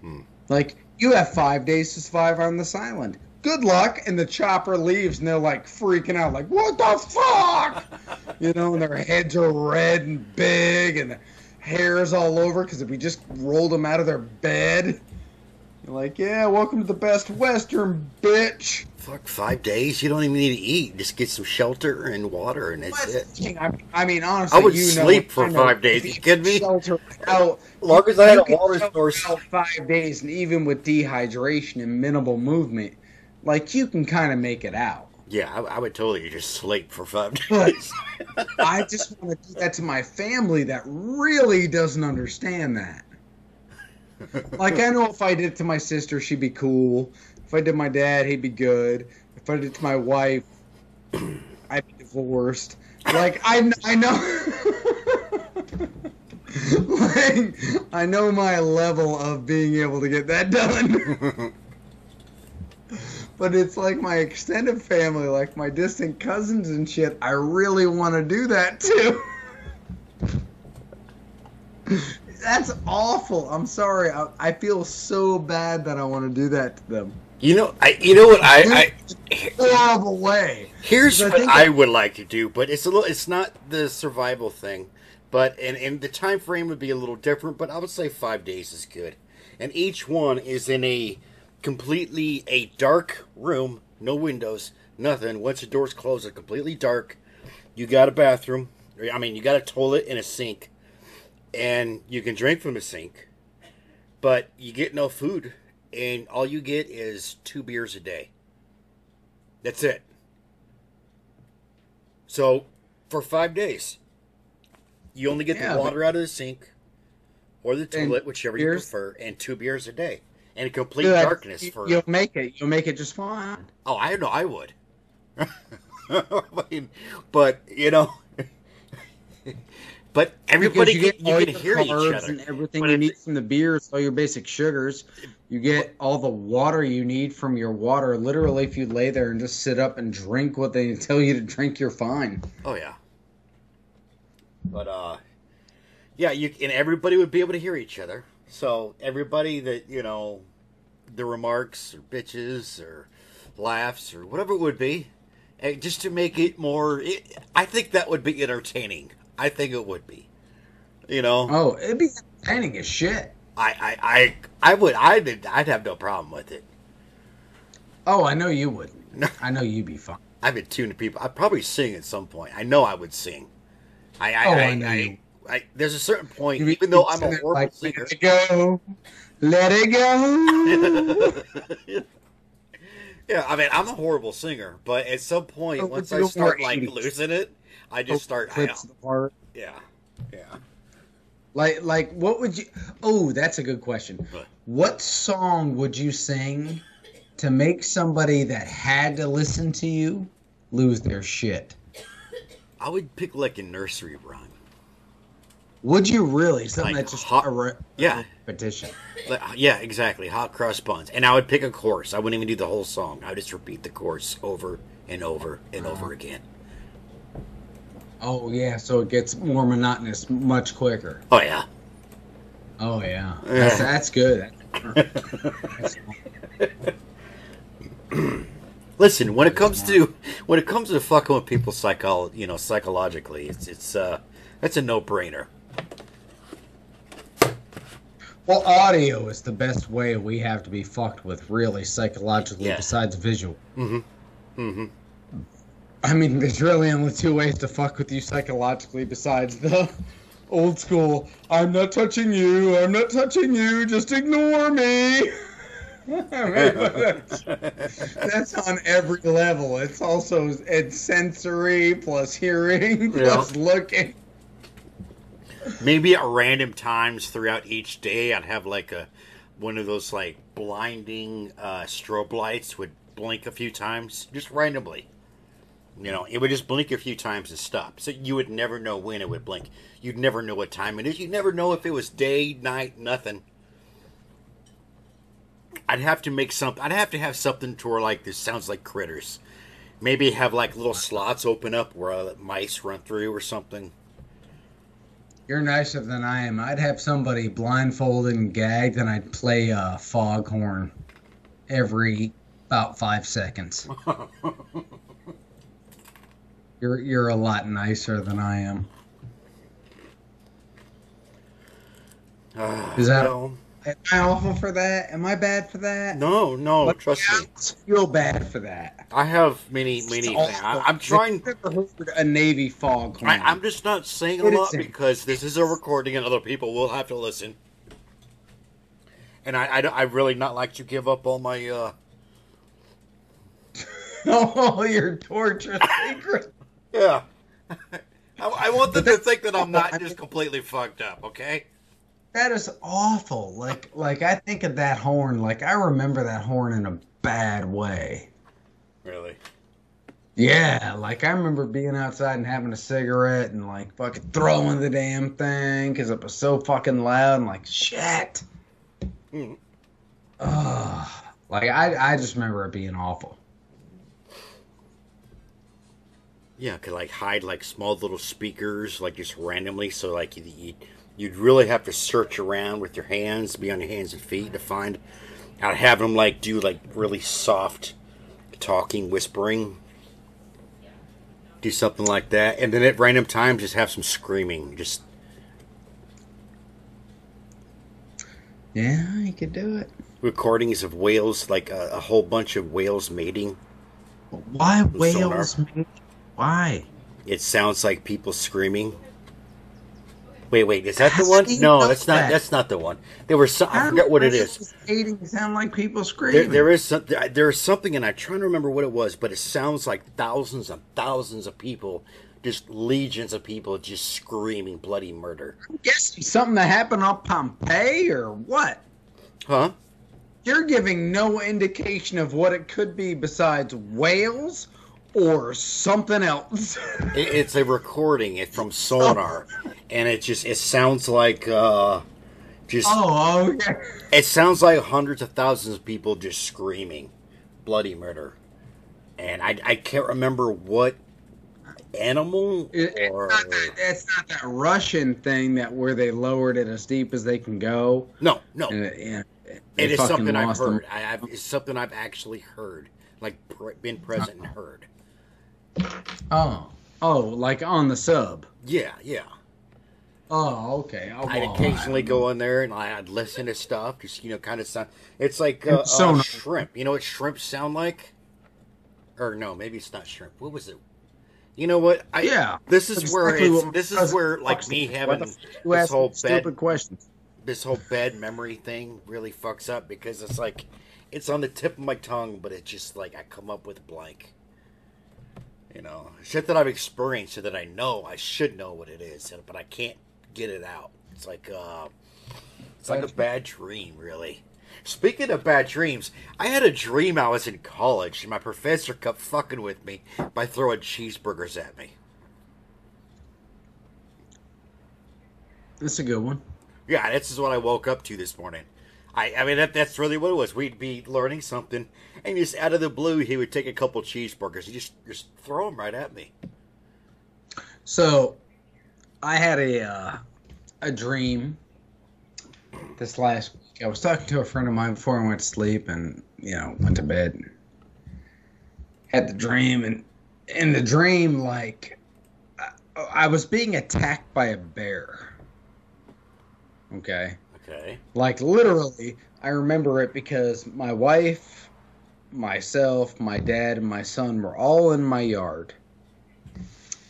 Hmm. Like you have five days to survive on this island. Good luck, and the chopper leaves, and they're like freaking out, like "What the fuck?" you know, and their heads are red and big, and the hair's all over because if we just rolled them out of their bed. You're like, "Yeah, welcome to the best Western, bitch." Fuck, five days? You don't even need to eat. Just get some shelter and water, and that's it. I mean, I mean, honestly, I would you know, sleep for I know five days. You kidding me? Shelter out, As long as I had you a can water source. out five days, and even with dehydration and minimal movement, like you can kind of make it out. Yeah, I, I would totally just sleep for five days. I just want to do that to my family that really doesn't understand that. Like I know if I did it to my sister, she'd be cool. If I did my dad, he'd be good. If I did it to my wife, I'd be divorced. Like I, I know. like I know my level of being able to get that done. But it's like my extended family, like my distant cousins and shit. I really want to do that too. That's awful. I'm sorry. I, I feel so bad that I want to do that to them. you know, I. You know what? I. I Horrible way. here's what think I would like to do, but it's a little. It's not the survival thing, but and and the time frame would be a little different. But I would say five days is good, and each one is in a completely a dark room, no windows, nothing. Once the doors close, it's completely dark. You got a bathroom. I mean, you got a toilet and a sink, and you can drink from the sink, but you get no food, and all you get is two beers a day. That's it. So, for five days, you only get Yeah, the water out of the sink or the toilet, whichever you prefer, and two beers a day, and complete darkness You- for. You'll make it. You'll make it just fine. Oh, I know I would. I mean, but you know, but everybody Because can, you all can hear each other. and everything But you need from the beers, all your basic sugars. You get all the water you need from your water. Literally, if you lay there and just sit up and drink what they tell you to drink, you're fine. Oh yeah. But uh, yeah, you and everybody would be able to hear each other. So everybody that you know, the remarks or bitches or laughs or whatever it would be, eh, just to make it more. It, I think that would be entertaining. I think it would be. You know, Oh, it'd be entertaining as shit. I, I, I, I would, I did, I'd have no problem with it. Oh, I know you would. No. I know you'd be fine. I've been tuned to people. I'd probably sing at some point. I know I would sing. I, I, Oh, I, I know I, there's a certain point, even though I'm a horrible like, singer. Go. Let it go. yeah, I mean, I'm a horrible singer, but at some point, Oh, once I start like 80s. losing it, I just start. I, the part. yeah, yeah. Like, like, what would you? Oh, that's a good question. What? What song would you sing to make somebody that had to listen to you lose their shit? I would pick like a nursery rhyme. Would you really? Something Like that's just hot- a Yeah, repetition. like, yeah, exactly. Hot cross buns, and I would pick a chorus. I wouldn't even do the whole song. I would just repeat the chorus over and over and Uh-huh. over again. Oh yeah, so it gets more monotonous much quicker. Oh yeah. Oh yeah, that's, Yeah. that's good. That's- Listen, when it comes to when it comes to fucking with people psychol you know psychologically, it's it's uh that's a no brainer. Well, audio is the best way we have to be fucked with, really, psychologically, Yeah. besides visual. Mm-hmm. Mm-hmm. I mean, there's really only two ways to fuck with you psychologically besides the old school, I'm not touching you, I'm not touching you, just ignore me. Mean, that's, that's on every level. It's also it's sensory plus hearing plus looking. Maybe at random times throughout each day, I'd have like a one of those like blinding uh, strobe lights would blink a few times, just randomly. You know, it would just blink a few times and stop. So you would never know when it would blink. You'd never know what time it is. You'd never know if it was day, night, nothing. I'd have to make something. I'd have to have something to where like this sounds like critters. Maybe have like little slots open up where uh, mice run through or something. You're nicer than I am. I'd have somebody blindfolded and gagged, and I'd play a foghorn every about five seconds. You're you're a lot nicer than I am. Ah, Is that- no? Am I awful for that? Am I bad for that? No, no. But trust I me. feel bad for that. I have many, many. It's things. awful. I, I'm trying. Have you ever heard a navy foghorn? I, I'm just not saying a lot because this is a recording and other people will have to listen. And I, I, I really not like to give up all my. uh oh, your torture secret. Yeah. I, I want them to think that I'm not just completely fucked up. Okay. That is awful. Like like I think of that horn, like I remember that horn in a bad way. Really. Yeah, like I remember being outside and having a cigarette and like fucking throwing the damn thing because it was so fucking loud and like shit. Hmm. Ugh. Like I I just remember it being awful. Yeah, could like hide like small little speakers, like just randomly. So like you, you, you'd really have to search around with your hands, be on your hands and feet to find. I'd have them like do like really soft talking, whispering. Do something like that, and then at random times just have some screaming. Just Yeah, you could do it. recordings of whales, like a, a whole bunch of whales mating. Why whales? Why? It sounds like people screaming. Wait, wait, is that the one? No, that's not. that? That's not the one. There was some. I forget what it is. whales Hating sound like people There, screaming. there is some, there, there is something, and I'm trying to remember what it was, but it sounds like thousands and thousands of people, just legions of people, just screaming bloody murder. I'm guessing something that happened on Pompeii or what? Huh? You're giving no indication of what it could be besides whales or something else. It, it's a recording it from sonar, and it just it sounds like uh, just Oh, okay. it sounds like hundreds of thousands of people just screaming bloody murder, and I I can't remember what animal It- it's, or not that, it's not that Russian thing that where they lowered it as deep as they can go. no no And it, they it is something I've heard. I, I've, it's something I've actually heard, like been present and heard. Oh, oh, like on the sub. Yeah, yeah. Oh, okay. Oh, I'd well, occasionally I- go in there and I'd listen to stuff, just you know, kind of sound. It's like uh, It's so uh, shrimp. You know what shrimp sound like? Or no, maybe it's not shrimp. What was it? You know what? I, Yeah, This is where exactly it's. This is where like me having the this whole stupid bad questions. this whole bad memory thing really fucks up because it's like it's on the tip of my tongue, but it's just like I come up with blank. You know, shit that I've experienced, so that I know I should know what it is, but I can't get it out. It's like uh, it's like a bad dream, really. Speaking of bad dreams, I had a dream I was in college and my professor kept fucking with me by throwing cheeseburgers at me. That's a good one. Yeah, this is what I woke up to this morning. I, I mean, that, that's really what it was. We'd be learning something, and just out of the blue, he would take a couple cheeseburgers. He just just throw them right at me. So, I had a uh, a dream this last week. I was talking to a friend of mine before I went to sleep, and you know, went to bed. Had the dream, and in the dream, like I, I was being attacked by a bear. Okay. Okay. Like literally, I remember it because my wife, myself, my dad, and my son were all in my yard.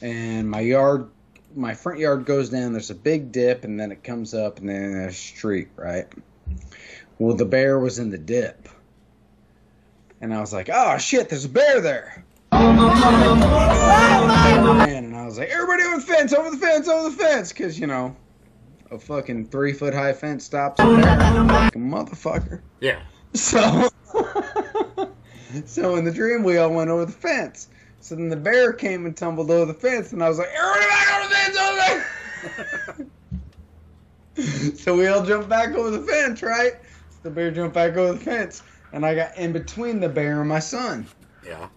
And my yard, my front yard goes down. There's a big dip, and then it comes up, and then there's a street, right? Well, the bear was in the dip. And I was like, oh shit, there's a bear there. And I was like, everybody over the fence, over the fence, over the fence, because, you know, a fucking three foot high fence stops a bear. Fucking motherfucker. Yeah. So, so in the dream, we all went over the fence. So then the bear came and tumbled over the fence, and I was like, "Everybody back over the fence, over there!" so we all jumped back over the fence, right? So the bear jumped back over the fence, and I got in between the bear and my son. Yeah.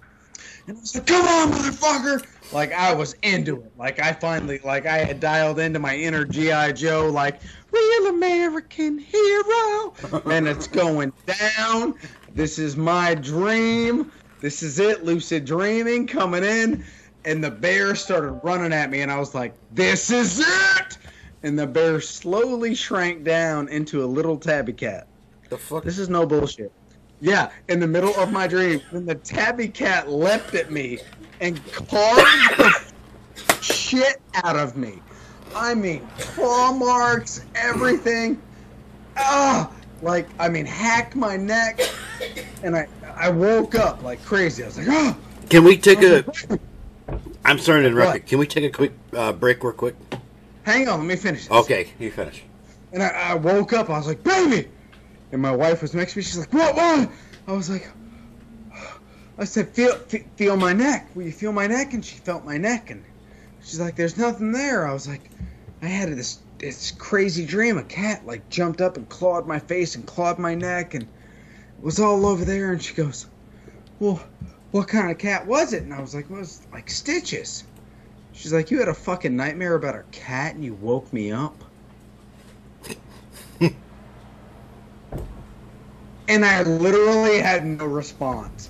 And I was like, "Come on, motherfucker!" Like I was into it. Like I finally, like I had dialed into my inner GI Joe, like real American hero, and it's going down. This is my dream. This is it. Lucid dreaming coming in, and the bear started running at me, and I was like, "This is it!" And the bear slowly shrank down into a little tabby cat. The fuck? This is no bullshit. Yeah, in the middle of my dream, when the tabby cat leapt at me and carved the shit out of me. I mean, claw marks, everything. Ah, like I mean, hacked my neck, and I I woke up like crazy. I was like, ah. Can we take a? I'm sorry to interrupt. Can we take a quick uh, break, real quick? Hang on, let me finish. This. Okay, you finish. And I, I woke up. I was like, baby. And my wife was next to me. She's like, what, what? I was like, I said, feel, feel my neck. Will you feel my neck? And she felt my neck. And she's like, there's nothing there. I was like, I had this this crazy dream. A cat like jumped up and clawed my face and clawed my neck and was all over there. And she goes, well, what kind of cat was it? And I was like, well, it was like Stitches. She's like, you had a fucking nightmare about a cat and you woke me up. and I literally had no response.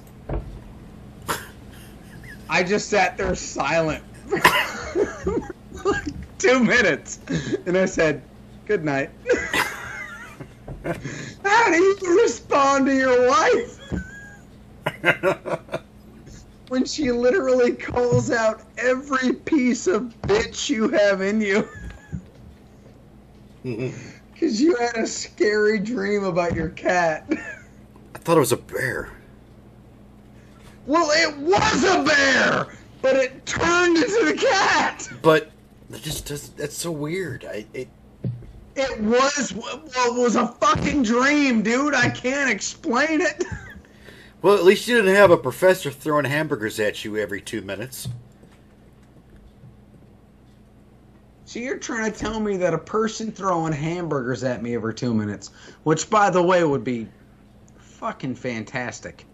I just sat there silent for like two minutes, and I said, "Good night." How do you respond to your wife when she literally calls out every piece of bitch you have in you? Because you had a scary dream about your cat. I thought it was a bear. Well, it was a bear, but it turned into the cat. But that just does. That's so weird. I it. It was well, it was a fucking dream, dude. I can't explain it. Well, at least you didn't have a professor throwing hamburgers at you every two minutes. So you're trying to tell me that a person throwing hamburgers at me every two minutes, which by the way would be fucking fantastic,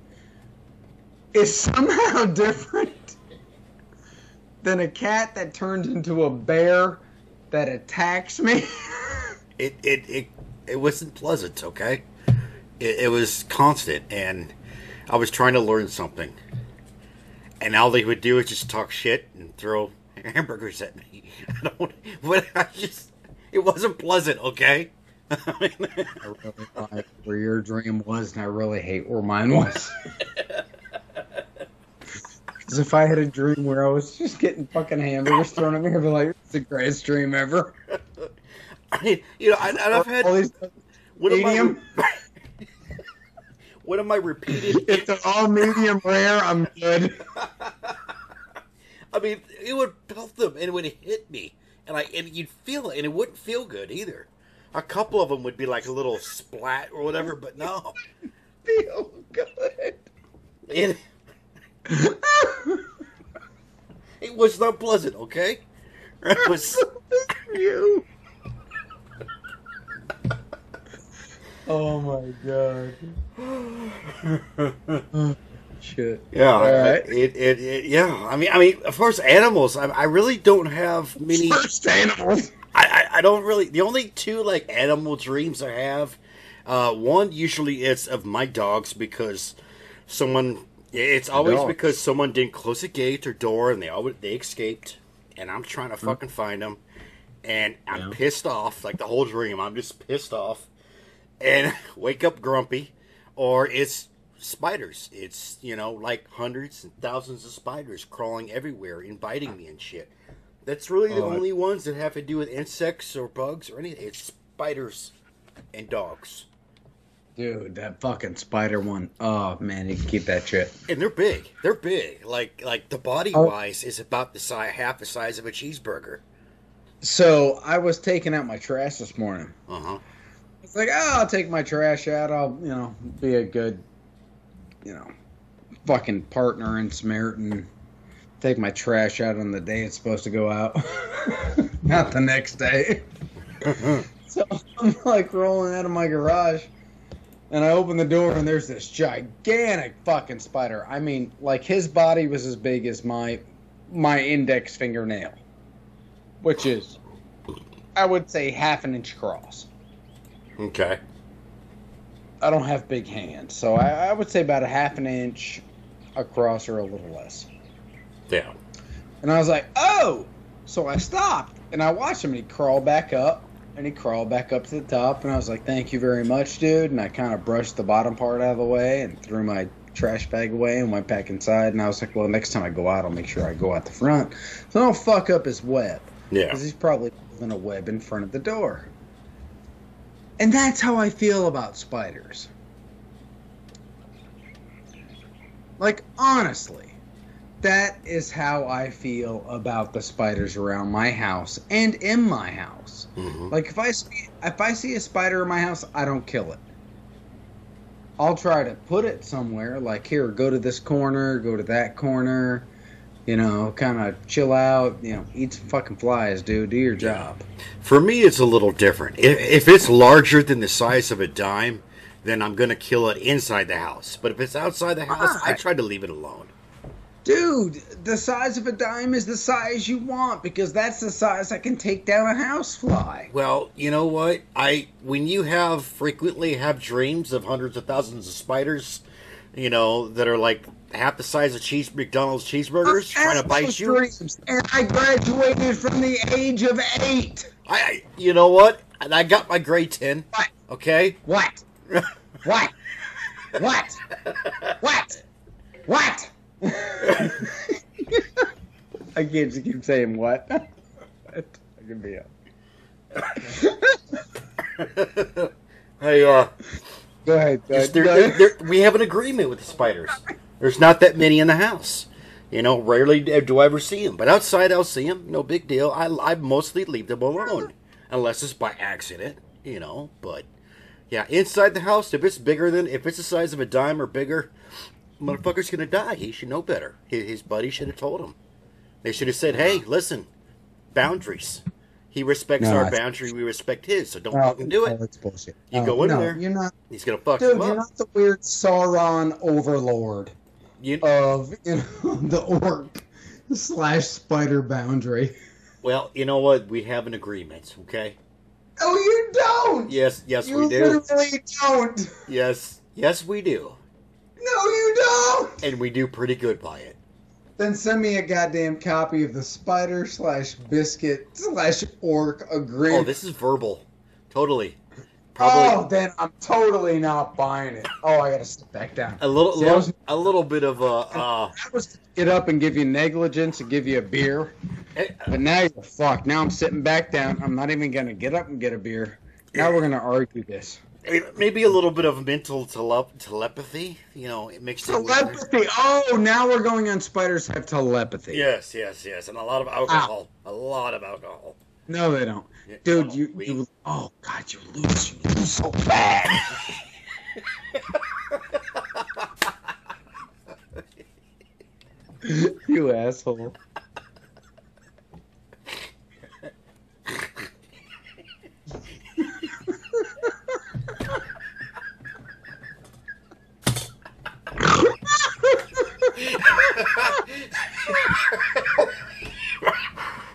is somehow different than a cat that turns into a bear that attacks me? It it it, it wasn't pleasant. Okay, it, it was constant, and I was trying to learn something, and all they would do is just talk shit and throw hamburgers at me. I don't. but I just. It wasn't pleasant. Okay. I really like where your dream was, and I really hate where mine was. Because if I had a dream where I was just getting fucking hamburgers thrown at me, I'd be like, "It's the greatest dream ever." I mean, you know, I, and I've had All these, one of my medium? one of my repeated. if they're all medium rare, I'm good. I mean, it would pelt them and it would hit me, and I and you'd feel it, and it wouldn't feel good either. A couple of them would be like a little splat or whatever, but no, Feel good. it it was not pleasant. Okay, it was. you. Oh my god. Shit. Yeah, All right. it, it, it, yeah. I mean, I mean, of course, animals. I, I really don't have many. First animals. I, I, I don't really. The only two like animal dreams I have, uh, one usually is of my dogs because someone. It's always because someone didn't close a gate or door and they always they escaped, and I'm trying to fucking find them, and I'm Yeah. pissed off like the whole dream. I'm just pissed off, and wake up grumpy, or it's spiders. It's you know like hundreds and thousands of spiders crawling everywhere and biting me and shit. That's really the Oh, only ones that have to do with insects or bugs or anything. It's spiders and dogs, Dude, that fucking spider one. Oh man, you can keep that shit. and they're big. They're big. Like like the body Oh. wise is about the size, half the size of a cheeseburger. So I was taking out my trash this morning. Uh huh. It's like, oh, I'll take my trash out. I'll, you know, be a good, you know, fucking partner in Samaritan. Take my trash out on the day it's supposed to go out, not the next day. so I'm like rolling out of my garage, and I open the door, and there's this gigantic fucking spider. I mean, like his body was as big as my my index fingernail, which is, I would say, half an inch across. Okay. I don't have big hands, so I, I would say about a half an inch across or a little less. Yeah. And I was like, oh! So I stopped and I watched him and he crawled back up and he crawled back up to the top and I was like, thank you very much, dude. And I kind of brushed the bottom part out of the way and threw my trash bag away and went back inside. And I was like, well, next time I go out, I'll make sure I go out the front so I don't fuck up his web. Yeah. Because he's probably building a web in front of the door. And that's how I feel about spiders. Like, honestly, that is how I feel about the spiders around my house and in my house. hmm Like, if I see, if I see a spider in my house, I don't kill it. I'll try to put it somewhere, like here, go to this corner, go to that corner, you know, kind of chill out, you know, eat some fucking flies, dude. Do your job. For me, it's a little different. If, if it's larger than the size of a dime, then I'm gonna kill it inside the house. But if it's outside the house, I try to leave it alone. Dude, the size of a dime is the size you want because that's the size that can take down a housefly. Well, you know what? I when you have frequently have dreams of hundreds of thousands of spiders, you know, that are like half the size of cheese McDonald's cheeseburgers I trying to bite you. dreams, and I graduated from the age of eight. I, I you know what? And I got my grade ten. What? Okay. What? What? What? What? What? I can't just keep saying what. what? I can be up. hey, uh, Go ahead. Go ahead. there- there- there- we have an agreement with the spiders. There's not that many in the house. You know, rarely do I ever see them. But outside, I'll see them. No big deal. I, I mostly leave them alone. Unless it's by accident, you know. But, yeah, inside the house, if it's bigger than, if it's the size of a dime or bigger, motherfucker's to die. He should know better. His, his buddy should have told him. They should have said, hey, listen, boundaries. He respects No, our boundary. We respect his. So don't Oh, fucking do it. that's bullshit. You go in no, there. You're not, He's gonna fuck dude. him You're not the weird Sauron overlord You, of you know the orc slash spider boundary. well, you know what? We have an agreement. Okay. Oh, you don't. Yes. Yes, you we do. You literally don't. Yes. Yes, we do. No, you don't. And we do pretty good by it. Then send me a goddamn copy of the spider slash biscuit slash orc agreement. Oh, this is verbal. Totally. Probably Oh, then I'm totally not buying it. Oh, I gotta step back down. a little, See, I was- a little bit of a. Uh, I was to get up and give you negligence and give you a beer, eh, but now you're fucked. Now I'm sitting back down. I'm not even gonna get up and get a beer. Now we're gonna argue this. Maybe a little bit of mental tele- telepathy. You know, it mixed in Telepathy. Oh, now we're going on spiders have telepathy. Yes, yes, yes, and a lot of alcohol. Ah. A lot of alcohol. No, they don't. Yeah, Dude, oh, you, we- you oh god, you lose, you lose so bad. you asshole.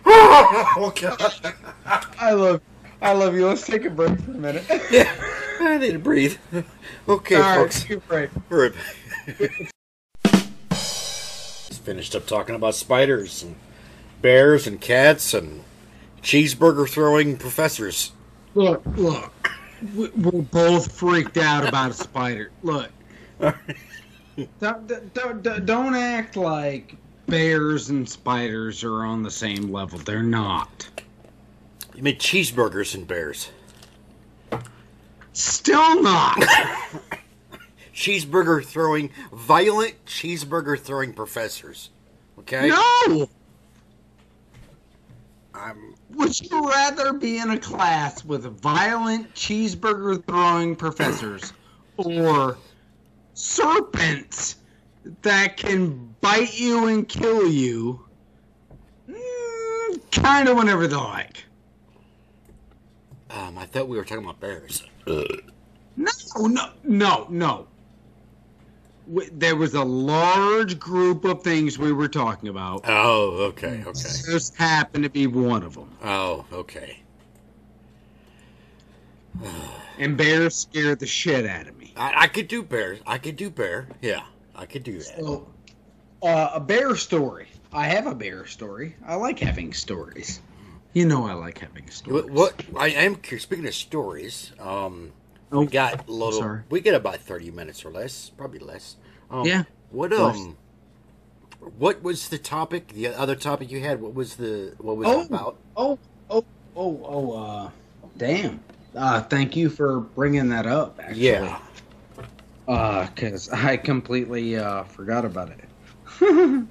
oh god! I love, I love you. Let's take a break for a minute. Yeah, I need to breathe. Okay, All right, folks. take a break. We're Just finished up talking about spiders and bears and cats and cheeseburger throwing professors. Look, look. We- We're both freaked out about a spider. Look. Don't, don't- don't act like bears and spiders are on the same level. They're not. You made cheeseburgers and bears. Still not. Cheeseburger throwing, violent cheeseburger throwing professors. Okay? no. I'm, Would you rather be in a class with violent cheeseburger throwing professors or serpents that can bite you and kill you mm, kind of whenever they like? um, I thought we were talking about bears. No, no, no, no. There was a large group of things we were talking about. Oh, okay, okay. This happened to be one of them. Oh, okay. And bears scared the shit out of me. I, I could do bears. I could do bear. Yeah, I could do that. So, uh, a bear story. I have a bear story. I like having stories. You know I like having stories. What, what I am curious. Speaking of stories, um, Oh, we got a little. sorry. We get about thirty minutes or less, probably less. Um, Yeah, What um, what was the topic? The other topic you had. What was the? What was Oh. it about? Oh, oh, oh, oh, uh, damn. Uh, thank you for bringing that up, actually. Yeah. Uh, cause I completely, uh, forgot about it. it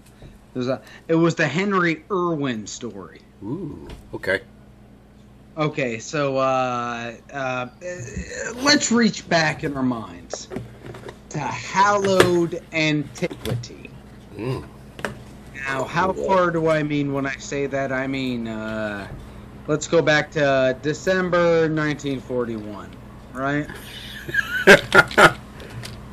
was a, it was the Henry Erwin story. Ooh. Okay. Okay, so, uh, uh, let's reach back in our minds to hallowed antiquity. Mm. Now, how far do I mean when I say that? I mean, uh, let's go back to December 1941, right?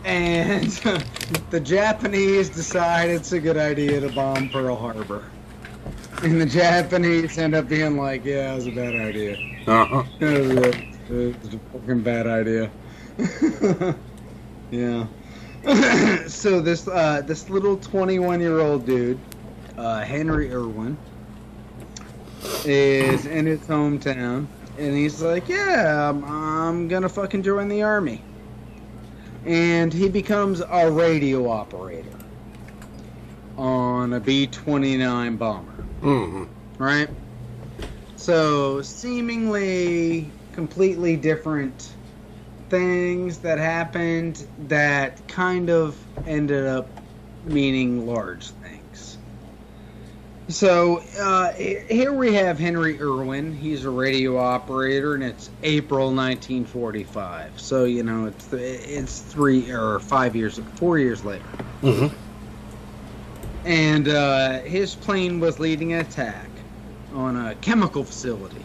and the Japanese decide it's a good idea to bomb Pearl Harbor. And the Japanese end up being like, yeah, it was a bad idea. Uh huh. It was a, it was a fucking bad idea. yeah. so this uh, this little 21 year old dude, uh, Henry Erwin, is in his hometown, and he's like, "Yeah, I'm, I'm gonna fucking join the army." And he becomes a radio operator on a B-29 bomber Mm-hmm. right? So, seemingly completely different things that happened that kind of ended up meaning large things. So, uh, here we have Henry Erwin. He's a radio operator, and it's April 1945. So, you know, it's it's three or five years, four years later Mm-hmm. and uh, his plane was leading an attack on a chemical facility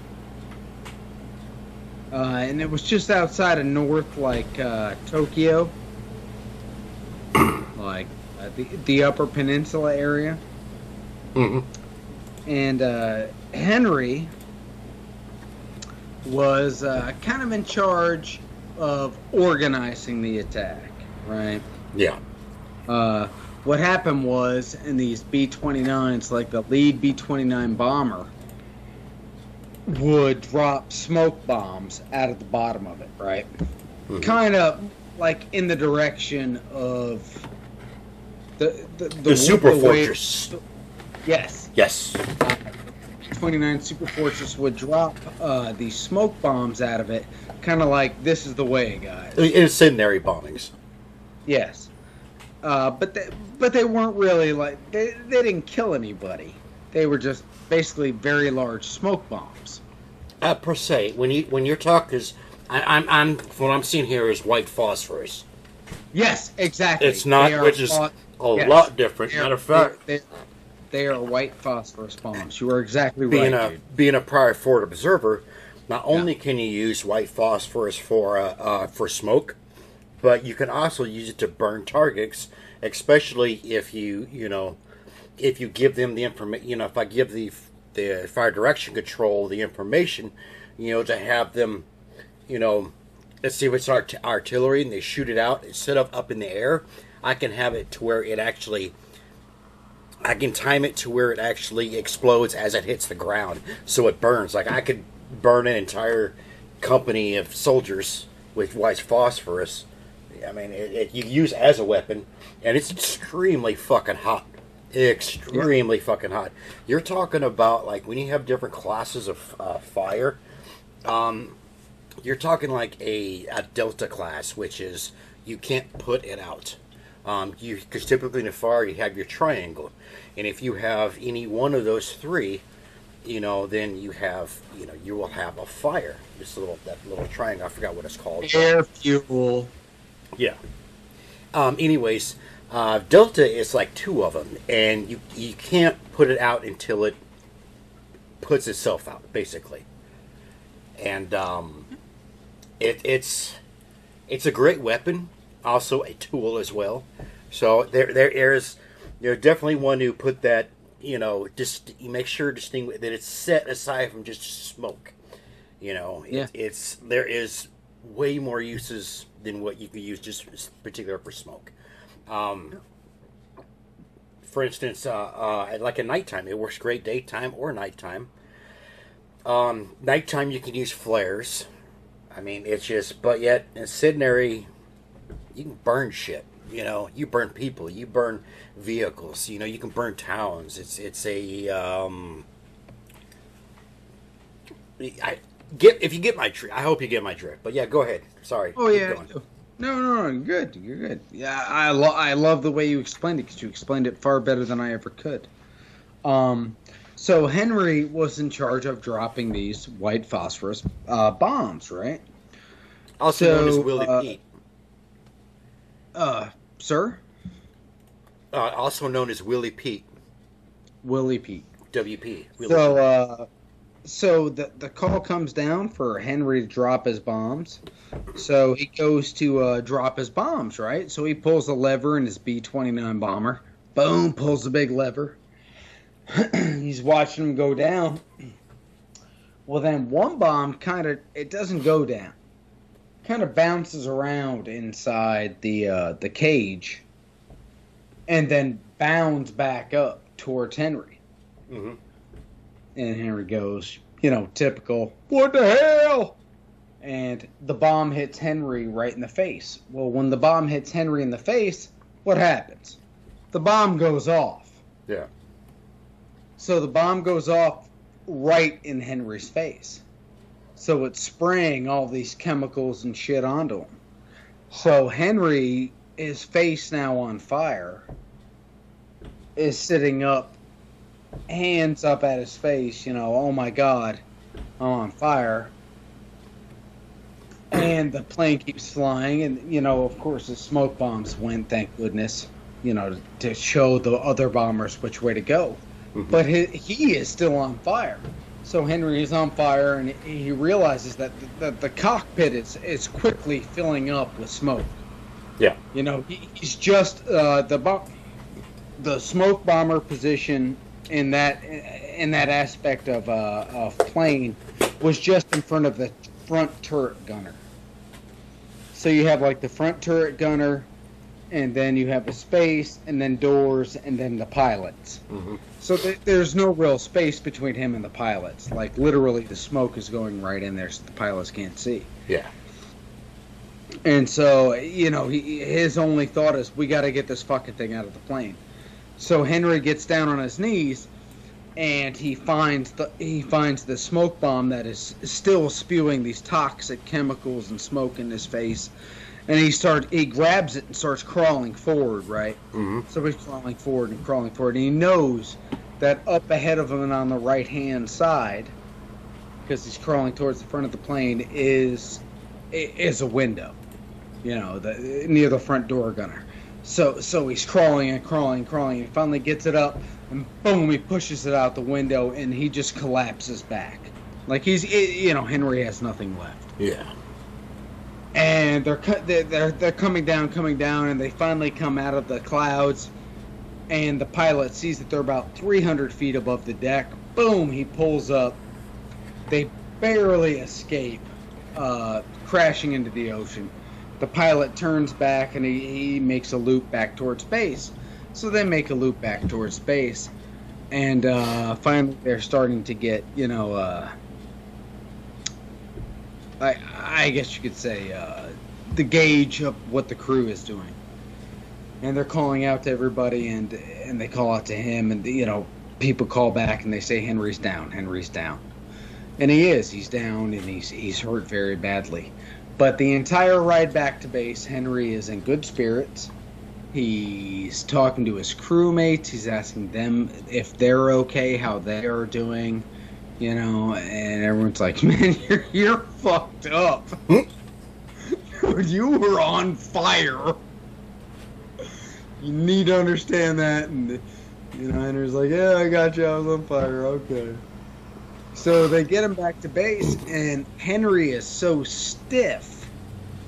uh, and it was just outside of North, like uh, Tokyo, like uh, the the Upper Peninsula area. Hmm and uh, Henry was uh, kind of in charge of organizing the attack, right? Yeah. Uh, what happened was in these B 29s, like the lead B 29 bomber would drop smoke bombs out of the bottom of it, right? Mhm. Kind of like in the direction of the the, The, Super the way- Fortress. Yes. Yes. 29 Super Fortress would drop uh, these smoke bombs out of it, kind of like this is the way, guys. Incendiary bombings. Yes, uh, but they, but they weren't really like they, they didn't kill anybody. They were just basically very large smoke bombs. Uh, per se, when you when your talk is, I, I'm I'm what I'm seeing here is white phosphorus. Yes, exactly. It's not, which is a yes. lot different. they are- Matter of fact, they, they are white phosphorus bombs. You are exactly being right, a dude. being a prior forward observer, not only can you use white phosphorus for uh, uh, for smoke, but you can also use it to burn targets, especially if you you know if you give them the information. You know, if I give the the fire direction control the information, you know, to have them, you know, let's see if it's art- artillery and they shoot it out instead of up in the air. I can have it to where it actually I can time it to where it actually explodes as it hits the ground, so it burns. Like I could burn an entire company of soldiers with white phosphorus. I mean, it, it you use as a weapon, and it's extremely fucking hot. Extremely fucking hot. You're talking about like when you have different classes of uh, fire. Um, you're talking like a, a delta class, which is you can't put it out. Um, you because typically in a fire you have your triangle, and if you have any one of those three, you know, then you have you know you will have a fire. This little that little triangle. I forgot what it's called. Air fuel. Yeah. Um, anyways, uh, Delta is like two of them, and you you can't put it out until it puts itself out, basically. And um, it, it's it's a great weapon, also a tool as well. So there there is there's definitely one who put that you know just you make sure to distinguish that it's set aside from just smoke. You know, it- Yeah. it's there is way more uses than what you can use just particular for smoke. Um, for instance, uh, uh, like at nighttime, it works great daytime or nighttime. Um, nighttime, you can use flares. I mean, it's just, but yet incendiary, you can burn shit. You know, you burn people, you burn vehicles. You know, you can burn towns. It's it's a um, I get if you get my drift. I hope you get my drift. But yeah, go ahead. Sorry. Oh yeah. going. No, no, no, good. You're good. Yeah, I lo- I love the way you explained it because you explained it far better than I ever could. Um, so Henry was in charge of dropping these white phosphorus uh, bombs, right? Also known as So, Willie uh, Pete. Uh, sir, Uh, also known as Willie Pete. Willie Pete. WP. Willie So, Pete. uh, so the the call comes down for Henry to drop his bombs. So he goes to uh, drop his bombs, right? So he pulls the lever in his B twenty nine bomber. Boom! Pulls the big lever. He's watching them go down. Well, then one bomb kind of it doesn't go down. Kind of bounces around inside the uh, the cage, and then bounds back up towards Henry. Mhm. And Henry goes, you know, typical, what the hell? And the bomb hits Henry right in the face. Well, when the bomb hits Henry in the face, what happens? The bomb goes off. Yeah. So the bomb goes off right in Henry's face. So it's spraying all these chemicals and shit onto him. So Henry, his face now on fire, is sitting up, hands up at his face, you know, oh my god, I'm on fire. And the plane keeps flying, and, you know, of course, the smoke bombs went, thank goodness, you know, to, show the other bombers which way to go Mhm. but he, he is still on fire. So Henry is on fire, and he realizes that the, that the cockpit is is quickly filling up with smoke. Yeah. You know, he, he's just uh, the bo- the smoke bomber position in that in that aspect of uh, of plane was just in front of the front turret gunner. So you have like the front turret gunner, and then you have a space, and then doors, and then the pilots. Mhm. So th- there's no real space between him and the pilots. Like literally, the smoke is going right in there, so the pilots can't see. Yeah. And so, you know, he, his only thought is, we got to get this fucking thing out of the plane. So Henry gets down on his knees, and he finds the he finds the smoke bomb that is still spewing these toxic chemicals and smoke in his face. And he starts he grabs it and starts crawling forward, right? hmm So he's crawling forward and crawling forward, and he knows that up ahead of him and on the right hand side, because he's crawling towards the front of the plane, is is a window, you know, the near the front door gunner. So so he's crawling and crawling and crawling, and he finally gets it up, and boom, he pushes it out the window, and he just collapses back, like he's you know Henry has nothing left Yeah. And they're cu- they're they're, they're coming down, coming down, and they finally come out of the clouds. And the pilot sees that they're about 300 feet above the deck. Boom! He pulls up. They barely escape, uh, crashing into the ocean. The pilot turns back and he, he makes a loop back towards base. So they make a loop back towards base, and uh, finally they're starting to get you know. Uh, I, I guess you could say uh, the gauge of what the crew is doing, and they're calling out to everybody, and and they call out to him, and you know people call back and they say Henry's down, Henry's down, and he is, he's down, and he's he's hurt very badly, but the entire ride back to base, Henry is in good spirits. He's talking to his crewmates. He's asking them if they're okay, how they are doing you know, and everyone's like, "Man, you're you're fucked up. Dude, you were on fire. You need to understand that." And you know, Henry's like, "Yeah, I got you. I was on fire. Okay." So they get him back to base, and Henry is so stiff.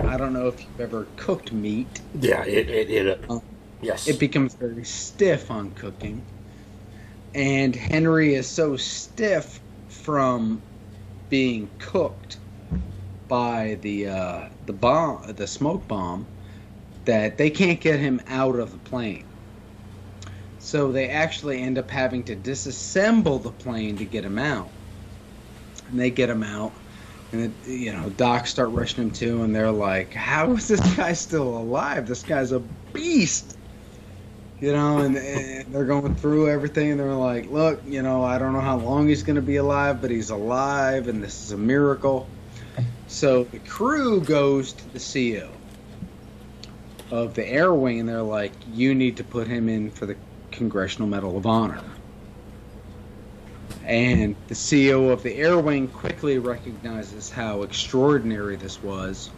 I don't know if you've ever cooked meat. Yeah. It. It. it uh, Oh. yes. It becomes very stiff on cooking. And Henry is so stiff from being cooked by the uh, the bomb, the smoke bomb, that they can't get him out of the plane. So they actually end up having to disassemble the plane to get him out. And they get him out, and it, you know, docs start rushing him to, and they're like, "How is this guy still alive? This guy's a beast." You know, and, and they're going through everything, and they're like, "Look, you know, I don't know how long he's going to be alive, but he's alive, and this is a miracle." So the crew goes to the CEO of the Air Wing, and they're like, "You need to put him in for the Congressional Medal of Honor." And the CEO of the Air Wing quickly recognizes how extraordinary this was,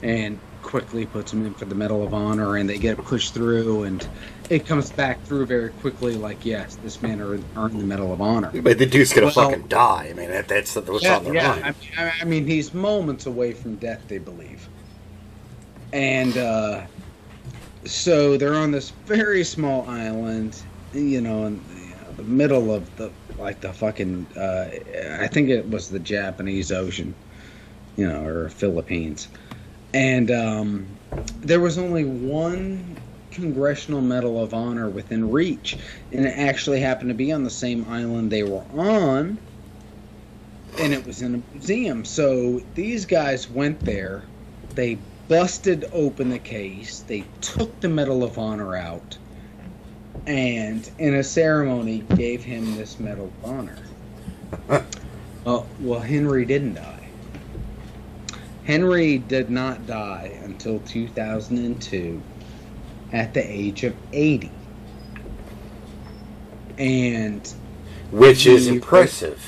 and quickly puts him in for the Medal of Honor, and they get pushed through, and it comes back through very quickly. Like, yes, this man earned, the Medal of Honor. But the dude's gonna Well- fucking die. I mean, that, that's what's yeah, on their yeah. mind. I mean, I- I mean, he's moments away from death, they believe. And uh, so they're on this very small island, you know, in the middle of the like the fucking. Uh, I think it was the Japanese Ocean, you know, or Philippines, and um, there was only one Congressional Medal of Honor within reach, and it actually happened to be on the same island they were on and it was in a museum. So these guys went there, they busted open the case, they took the Medal of Honor out, and in a ceremony gave him this Medal of Honor. well, well, Henry didn't die. Henry did not die until 2002 at the age of 80. And Which is impressive.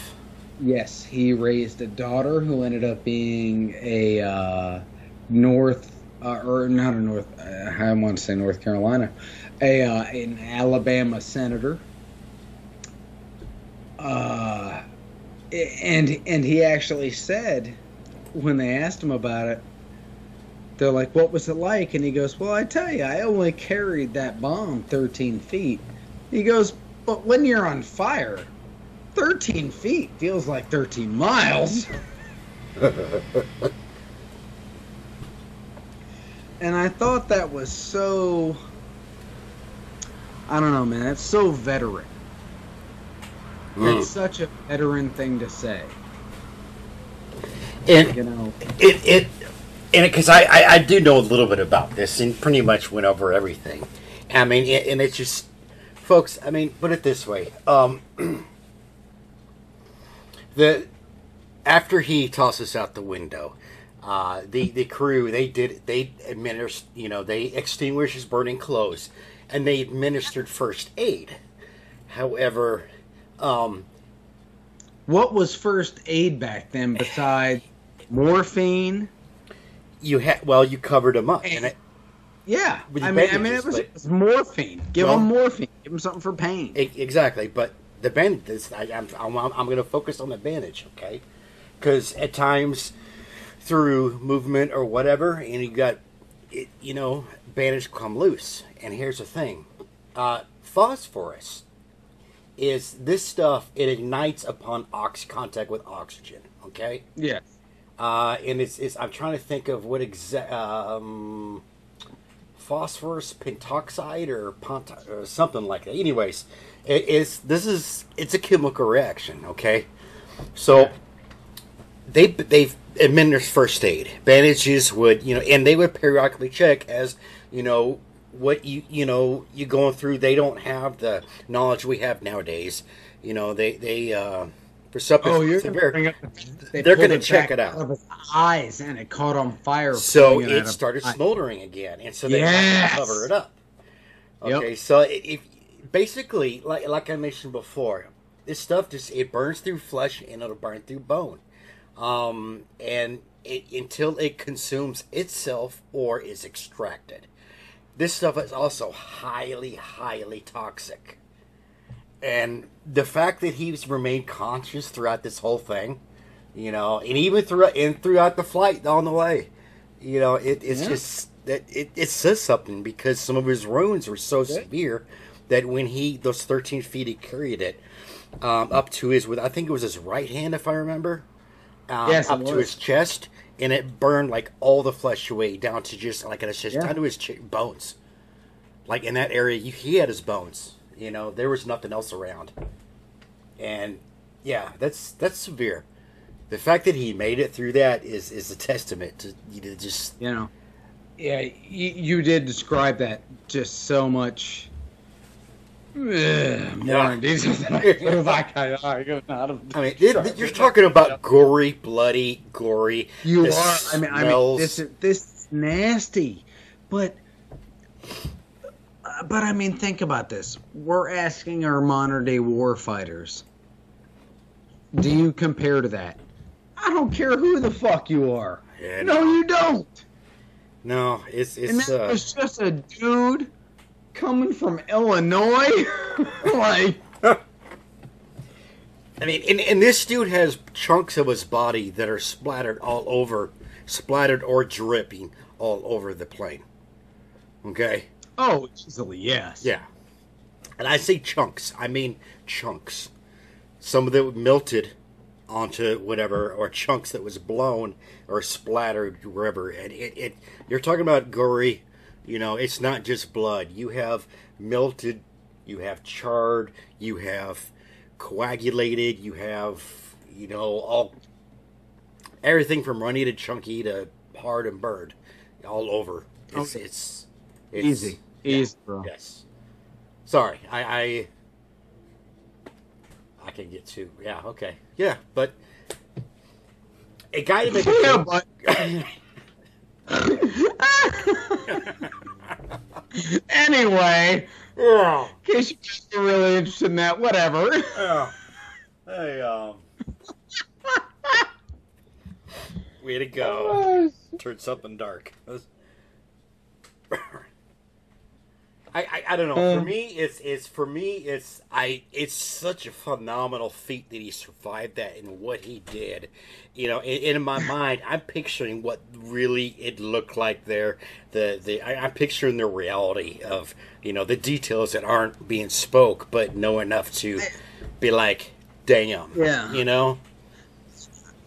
Yes, he raised a daughter who ended up being a uh, North, uh, or not a North, uh, I want to say North Carolina, a uh, an Alabama senator. Uh, and and he actually said when they asked him about it, they're like, "What was it like?" And he goes, "Well, I tell you, I only carried that bomb 13 feet." He goes, "But when you're on fire, 13 feet feels like 13 miles." and I thought that was so. I don't know, man. That's so veteran. Mm. That's such a veteran thing to say. And You know. it it and because I, I I do know a little bit about this and pretty much went over everything. I mean, it, and it's just, folks. I mean, put it this way. Um, the after he tosses out the window, uh, the the crew they did they administered you know they extinguished his burning clothes, and they administered first aid. However, um, What was first aid back then besides morphine? you had well you covered him up, and it, Yeah, With I mean, I mean, it was, but- it was morphine. Give Well- him morphine. Give him something for pain. E- Exactly, but the bandage. I, I'm I'm, I'm going to focus on the bandage, okay? Because at times, through movement or whatever, and you got, it, you know, bandage come loose. And here's the thing, uh, phosphorus is this stuff. It ignites upon ox contact with oxygen. Okay, Yes. Uh, and it's, it's I'm trying to think of what exact um, phosphorus pentoxide or, pont- or something like that. Anyways, it is this is it's a chemical reaction. Okay, so they they've administered first aid. Bandages would you know, and they would periodically check as you know what you you know you going through. They don't have the knowledge we have nowadays. You know they they uh, for something Oh, you're up they They're gonna check it out. eyes, and it caught on fire. So it started smoldering again, and so they Yes! had to cover it up. Yep. Okay, so if basically, like like I mentioned before, this stuff just it burns through flesh and it'll burn through bone, um, and it, until it consumes itself or is extracted. This stuff is also highly, highly toxic, and the fact that he's remained conscious throughout this whole thing, you know, and even throughout and throughout the flight on the way, you know, it, it's Yeah. just that it, it says something because some of his wounds were so severe that when he those 13 feet he carried it um, up to his with I think it was his right hand if I remember, um, Yes, up to his chest, and it burned like all the flesh away down to just like it's just Yeah. down to his ch- bones, like in that area you, he had his bones. You know there was nothing else around, and yeah, that's that's severe. The fact that he made it through that is is a testament to you to just You know. Yeah, you, you did describe that just so much. Ugh, Yeah. in I could have. I could I could not have. I mean, it, you're talking about gory, bloody, gory. You are. I mean, I mean, this is this is nasty, but but I mean, think about this. We're asking our modern day war fighters. Do you compare to that? I don't care who the fuck you are. Yeah, no, you don't. no, it's and it's that uh, was just a dude coming from Illinois. like, I mean, and, and this dude has chunks of his body that are splattered all over, splattered or dripping all over the plane. Okay, oh, easily yes. yeah, and I say chunks, I mean chunks. Some of it melted onto whatever, or chunks that was blown or splattered wherever. And it, it you're talking about gory. You know, it's not just blood. You have melted, you have charred, you have coagulated, you have you know all everything from runny to chunky to hard and burned, all over. It's Okay. it's, it's Easy, easy, bro. Yes. Sorry, I, I I can get to yeah, okay. Yeah, but a guy to make a Yeah, but anyway, Yeah. in case you guys are really interested in that, whatever. Yeah. Hey, um Way to go. Turned something dark. I, I, I don't know. Uh. for me, it's it's for me, it's I. It's such a phenomenal feat that he survived that and what he did. You know, in, in my mind, I'm picturing what really it looked like there. The the I, I'm picturing the reality of you know the details that aren't being spoke, but know enough to be like, damn. Yeah. You know.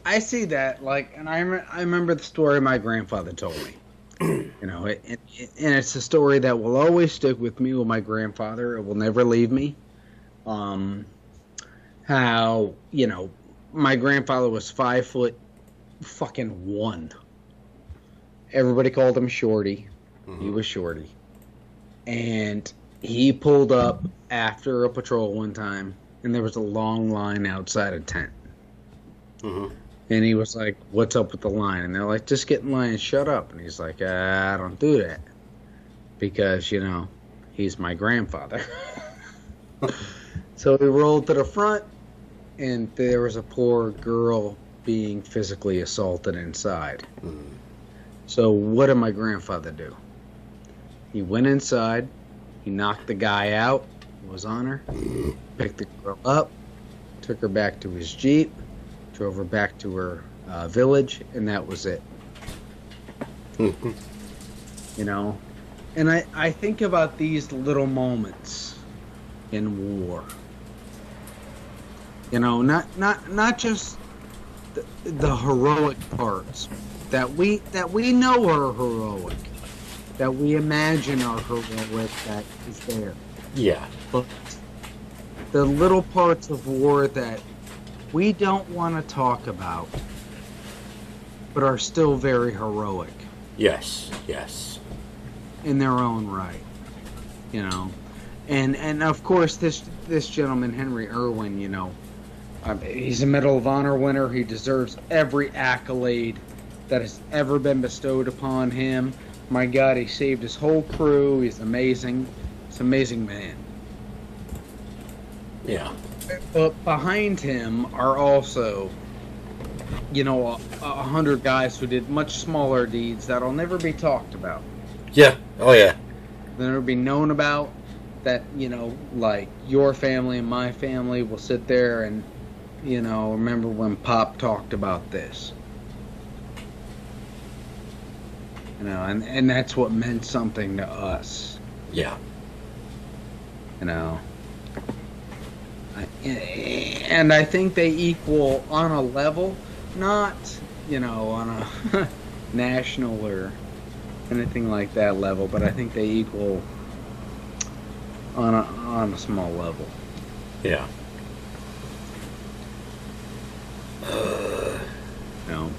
I see that, like, and I, rem- I remember the story my grandfather told me. You know, it, it, it- and it's a story that will always stick with me with my grandfather. It will never leave me. Um, how you know, my grandfather was five foot, fucking one. Everybody called him Shorty. He was Shorty, and he pulled up after a patrol one time, and there was a long line outside a tent. Mhm. And he was like, "What's up with the line?" And they're like, "Just get in line and shut up." And he's like, "I don't do that because you know he's my grandfather." so we rolled to the front, and there was a poor girl being physically assaulted inside. Mhm. So what did my grandfather do? He went inside, he knocked the guy out, was on her, picked the girl up, took her back to his jeep, drove her back to her uh, village, and that was it. Mhm. You know, and I I think about these little moments in war. You know, not not not just the, the heroic parts that we that we know are heroic, that we imagine are heroic, that is there, Yeah. but the little parts of war that we don't want to talk about, but are still very heroic Yes. Yes. in their own right. You know, and and of course this this gentleman Henry Erwin, you know, um, he's a Medal of Honor winner. He deserves every accolade that has ever been bestowed upon him. My God, he saved his whole crew. He's amazing. He's an amazing man. Yeah. But behind him are also, you know, a, a hundred guys who did much smaller deeds that'll never be talked about. Yeah. Oh yeah. They'll never be known about. That you know, like your family and my family will sit there and, you know, remember when Pop talked about this. You know, and and that's what meant something to us. Yeah. you know. And I think they equal on a level, not, you know, on a national or anything like that level, but I think they equal on a, on a small level. Yeah. Know,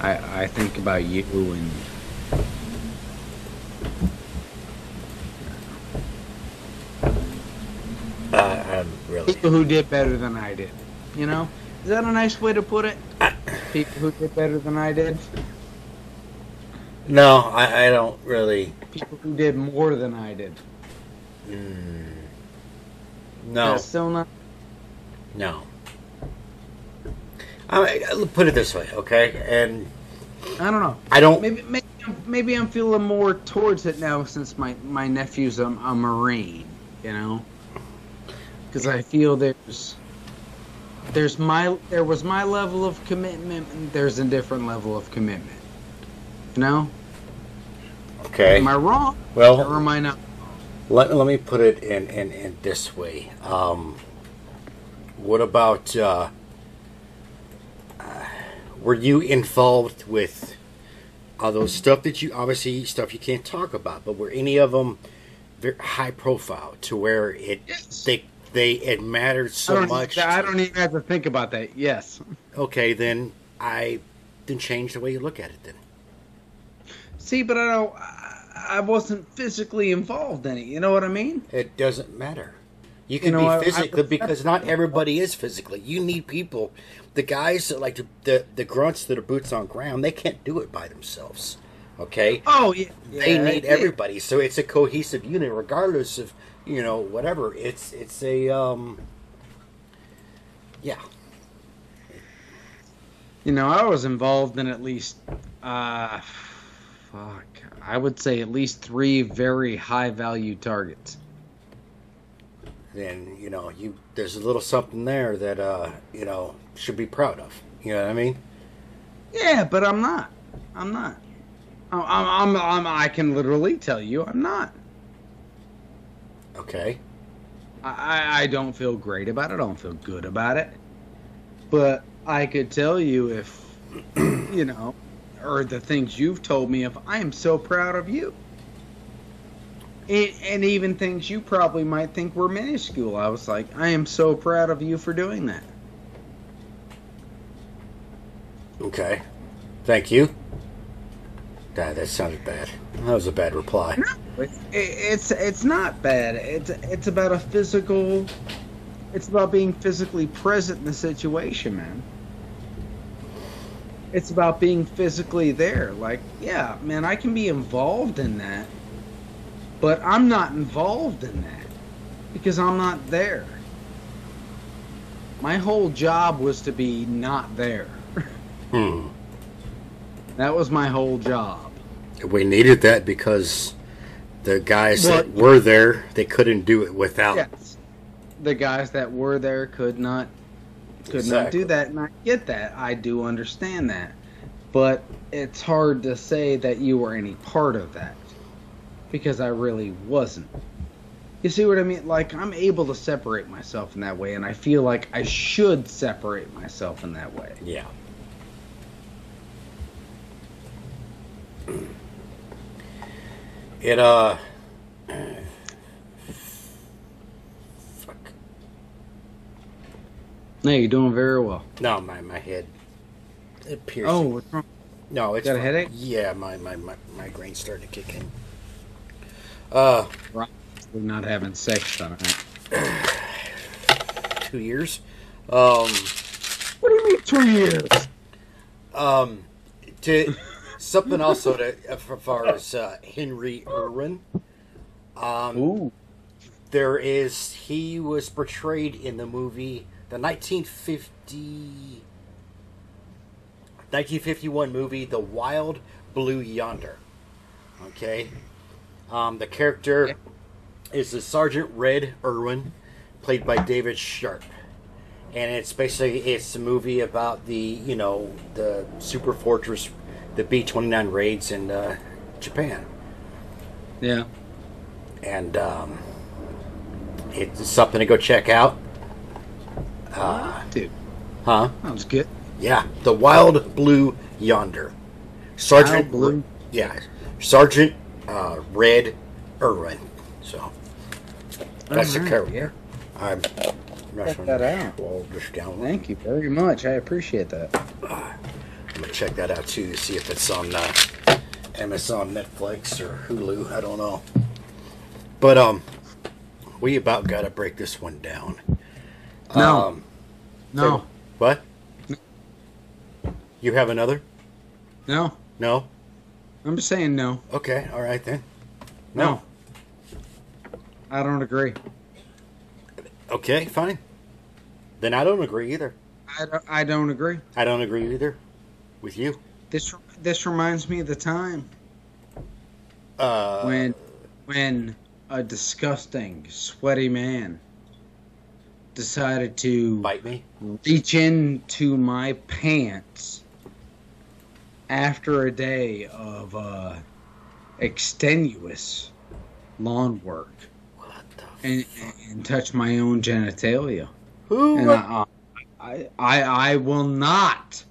I I think about you and Uh, I'm really. people who did better than I did. You know, is that a nice way to put it? People who did better than I did. No, I, I don't really. People who did more than I did. Mm, no, That's still not. no. I, I'll put it this way, okay? And I don't know. I don't. Maybe maybe maybe I'm feeling more towards it now since my my nephew's a, a marine. You know, because I feel there's there's my there was my level of commitment and there's a different level of commitment. You know, Okay. am I wrong Well, or am I not? let, let me put it in, in, in this way. Um, what about. Uh, uh, were you involved with all those stuff that you. Obviously, stuff you can't talk about, but were any of them very high profile to where it. Yes. They, they it mattered so don't, much. I don't even have to think about that. Yes. okay, then I then change the way you look at it. Then See, but I don't. I I wasn't physically involved in it. You know what I mean? it doesn't matter. You can know, I- I be physically respect because not everybody is physically. You need people. The guys that like the, the the grunts that are boots on ground, they can't do it by themselves. Okay, Oh yeah. they yeah, need yeah. everybody. So it's a cohesive unit, regardless of you know whatever. It's it's a um. Yeah. You know, I was involved in at least uh, fuck. I would say at least three very high value targets. then you know you there's a little something there that uh you know should be proud of. You know what I mean? Yeah, but I'm not. I'm not. I'm, I'm, I'm, I'm I can literally tell you I'm not. Okay. I, I- don't feel great about it. I don't feel good about it. But I could tell you if, you know, or the things you've told me of, I am so proud of you. And, and even things you probably might think were minuscule. I was like, I am so proud of you for doing that. Okay. Thank you. God, that sounded bad. That was a bad reply. It, it's it's not bad. It's it's about a physical. It's about being physically present in the situation, man. It's about being physically there. Like, yeah, man, I can be involved in that, but I'm not involved in that because I'm not there. My whole job was to be not there. Hmm. That was my whole job. We needed that because the guys Well- that were there, they couldn't do it without. Yes. The guys that were there could not could not do that and I get that. I do understand that. But it's hard to say that you were any part of that. Because I really wasn't. You see what I mean? Like I'm able to separate myself in that way and I feel like I should separate myself in that way. Yeah. It uh fuck. No, you're doing very well. No, my my head. It pierced. Oh, what's wrong? no, it's got a headache? Yeah, my my my migraine's starting to kick in. Uh, We're not having sex tonight. two years. Um, What do you mean two years? um, to something also to as far as uh, Henry Erwin. Um, Ooh. there is he was portrayed in the movie the 1950 1951 movie the wild blue yonder okay um, the character is the sergeant red irwin played by david sharp and it's basically it's a movie about the you know the super fortress the b-29 raids in uh, japan Yeah. and um, it's something to go check out. Uh, Dude, huh? that was good. Yeah, the Wild Blue Yonder, Sergeant Wild Blue? Yeah, Sergeant uh, Red Irwin. So that's the Alright, character. I'm. I'm Check that out. Well, just down. Thank you very much. I appreciate that. I'm gonna check that out too. To see if it's on uh, Amazon, Netflix, or Hulu. I don't know. But um, we about got to break this one down. No. Um, No, what? You have another? no. No. I'm just saying no. Okay. All right then. No. I don't agree. Okay. Fine. Then I don't agree either. I don't, I don't agree. I don't agree either with you. This this reminds me of the time Uh, when when a disgusting, sweaty man decided to bite me. reach into my pants after a day of uh, extenuous lawn work and, and touch my own genitalia. Who? And I, I, I, I will not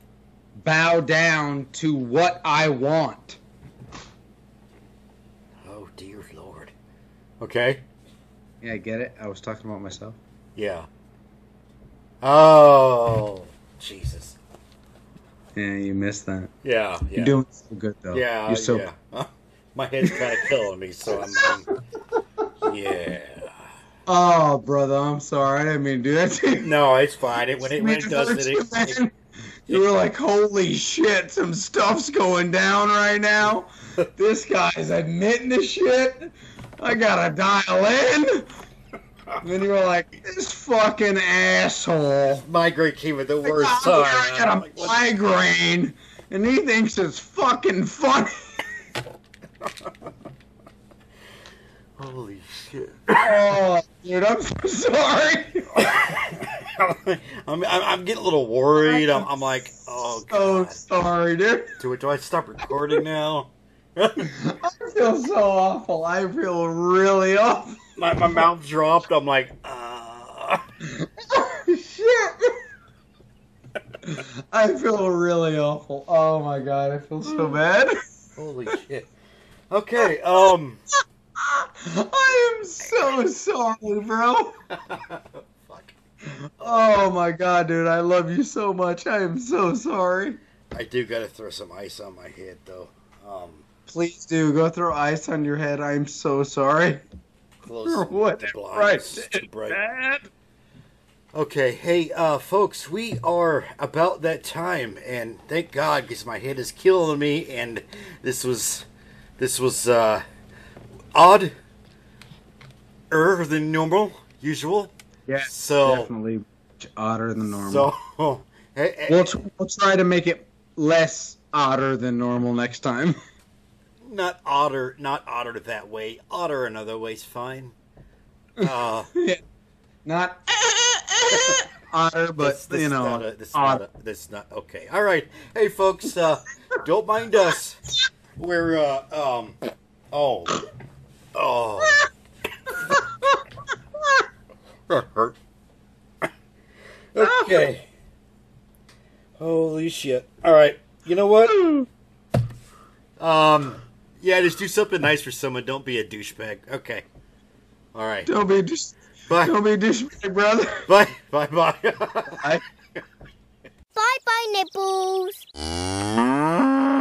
bow down to what I want. oh dear lord. Okay. Yeah, I get it. I was talking about myself. Yeah. Oh Jesus. Yeah, you missed that. Yeah. Yeah. You're doing so good though. Yeah, You're so yeah. Huh? My head's kind of killing me, so I'm. I'm- yeah. Oh, brother, I'm sorry. I didn't mean to do that to you. No, it's fine. It, when it when it does it, it. you were like, "Holy shit, some stuff's going down right now." this guy's admitting to shit. I gotta dial in. And you were like, "This fucking asshole." migraine came at the worst I'm time. I got a like, migraine, and he thinks it's fucking funny. Holy shit. Oh, dude, I'm so sorry. I'm, I'm, I'm getting a little worried. I'm, I'm like, oh, So God. sorry, dude. Do, do I stop recording now? I feel so awful. I feel really awful. my, my mouth dropped. I'm like, uh. Shit. I feel really awful. Oh my god, I feel so bad. Holy shit. Okay, um. I am so sorry, bro. Fuck. Oh my god, dude, I love you so much. I am so sorry. I do gotta throw some ice on my head, though. Um, Please do go throw ice on your head. I'm so sorry. close what? Right. Too bright. Okay, hey, uh, folks, we are about that time, and thank God, because my head is killing me, and this was, this was, uh, odd, er than normal, usual. Yeah, So, definitely odder than normal. so, hey, hey, we'll, tr- we'll try to make it less odder than normal next time. not odder, not odder that way. Odder another way's fine. Uh, Not otter, but this, this you is know, not a, this is odd. not a, this is not okay. All right, hey folks, uh, don't mind us. We're uh, um, oh, oh, that hurt. Okay. Holy shit! All right, you know what? Um, yeah, just do something nice for someone. Don't be a douchebag. Okay. All right. Don't be just Bye. don't be douchebag, brother. Bye. Bye. Bye. Bye. Bye bye, nipples.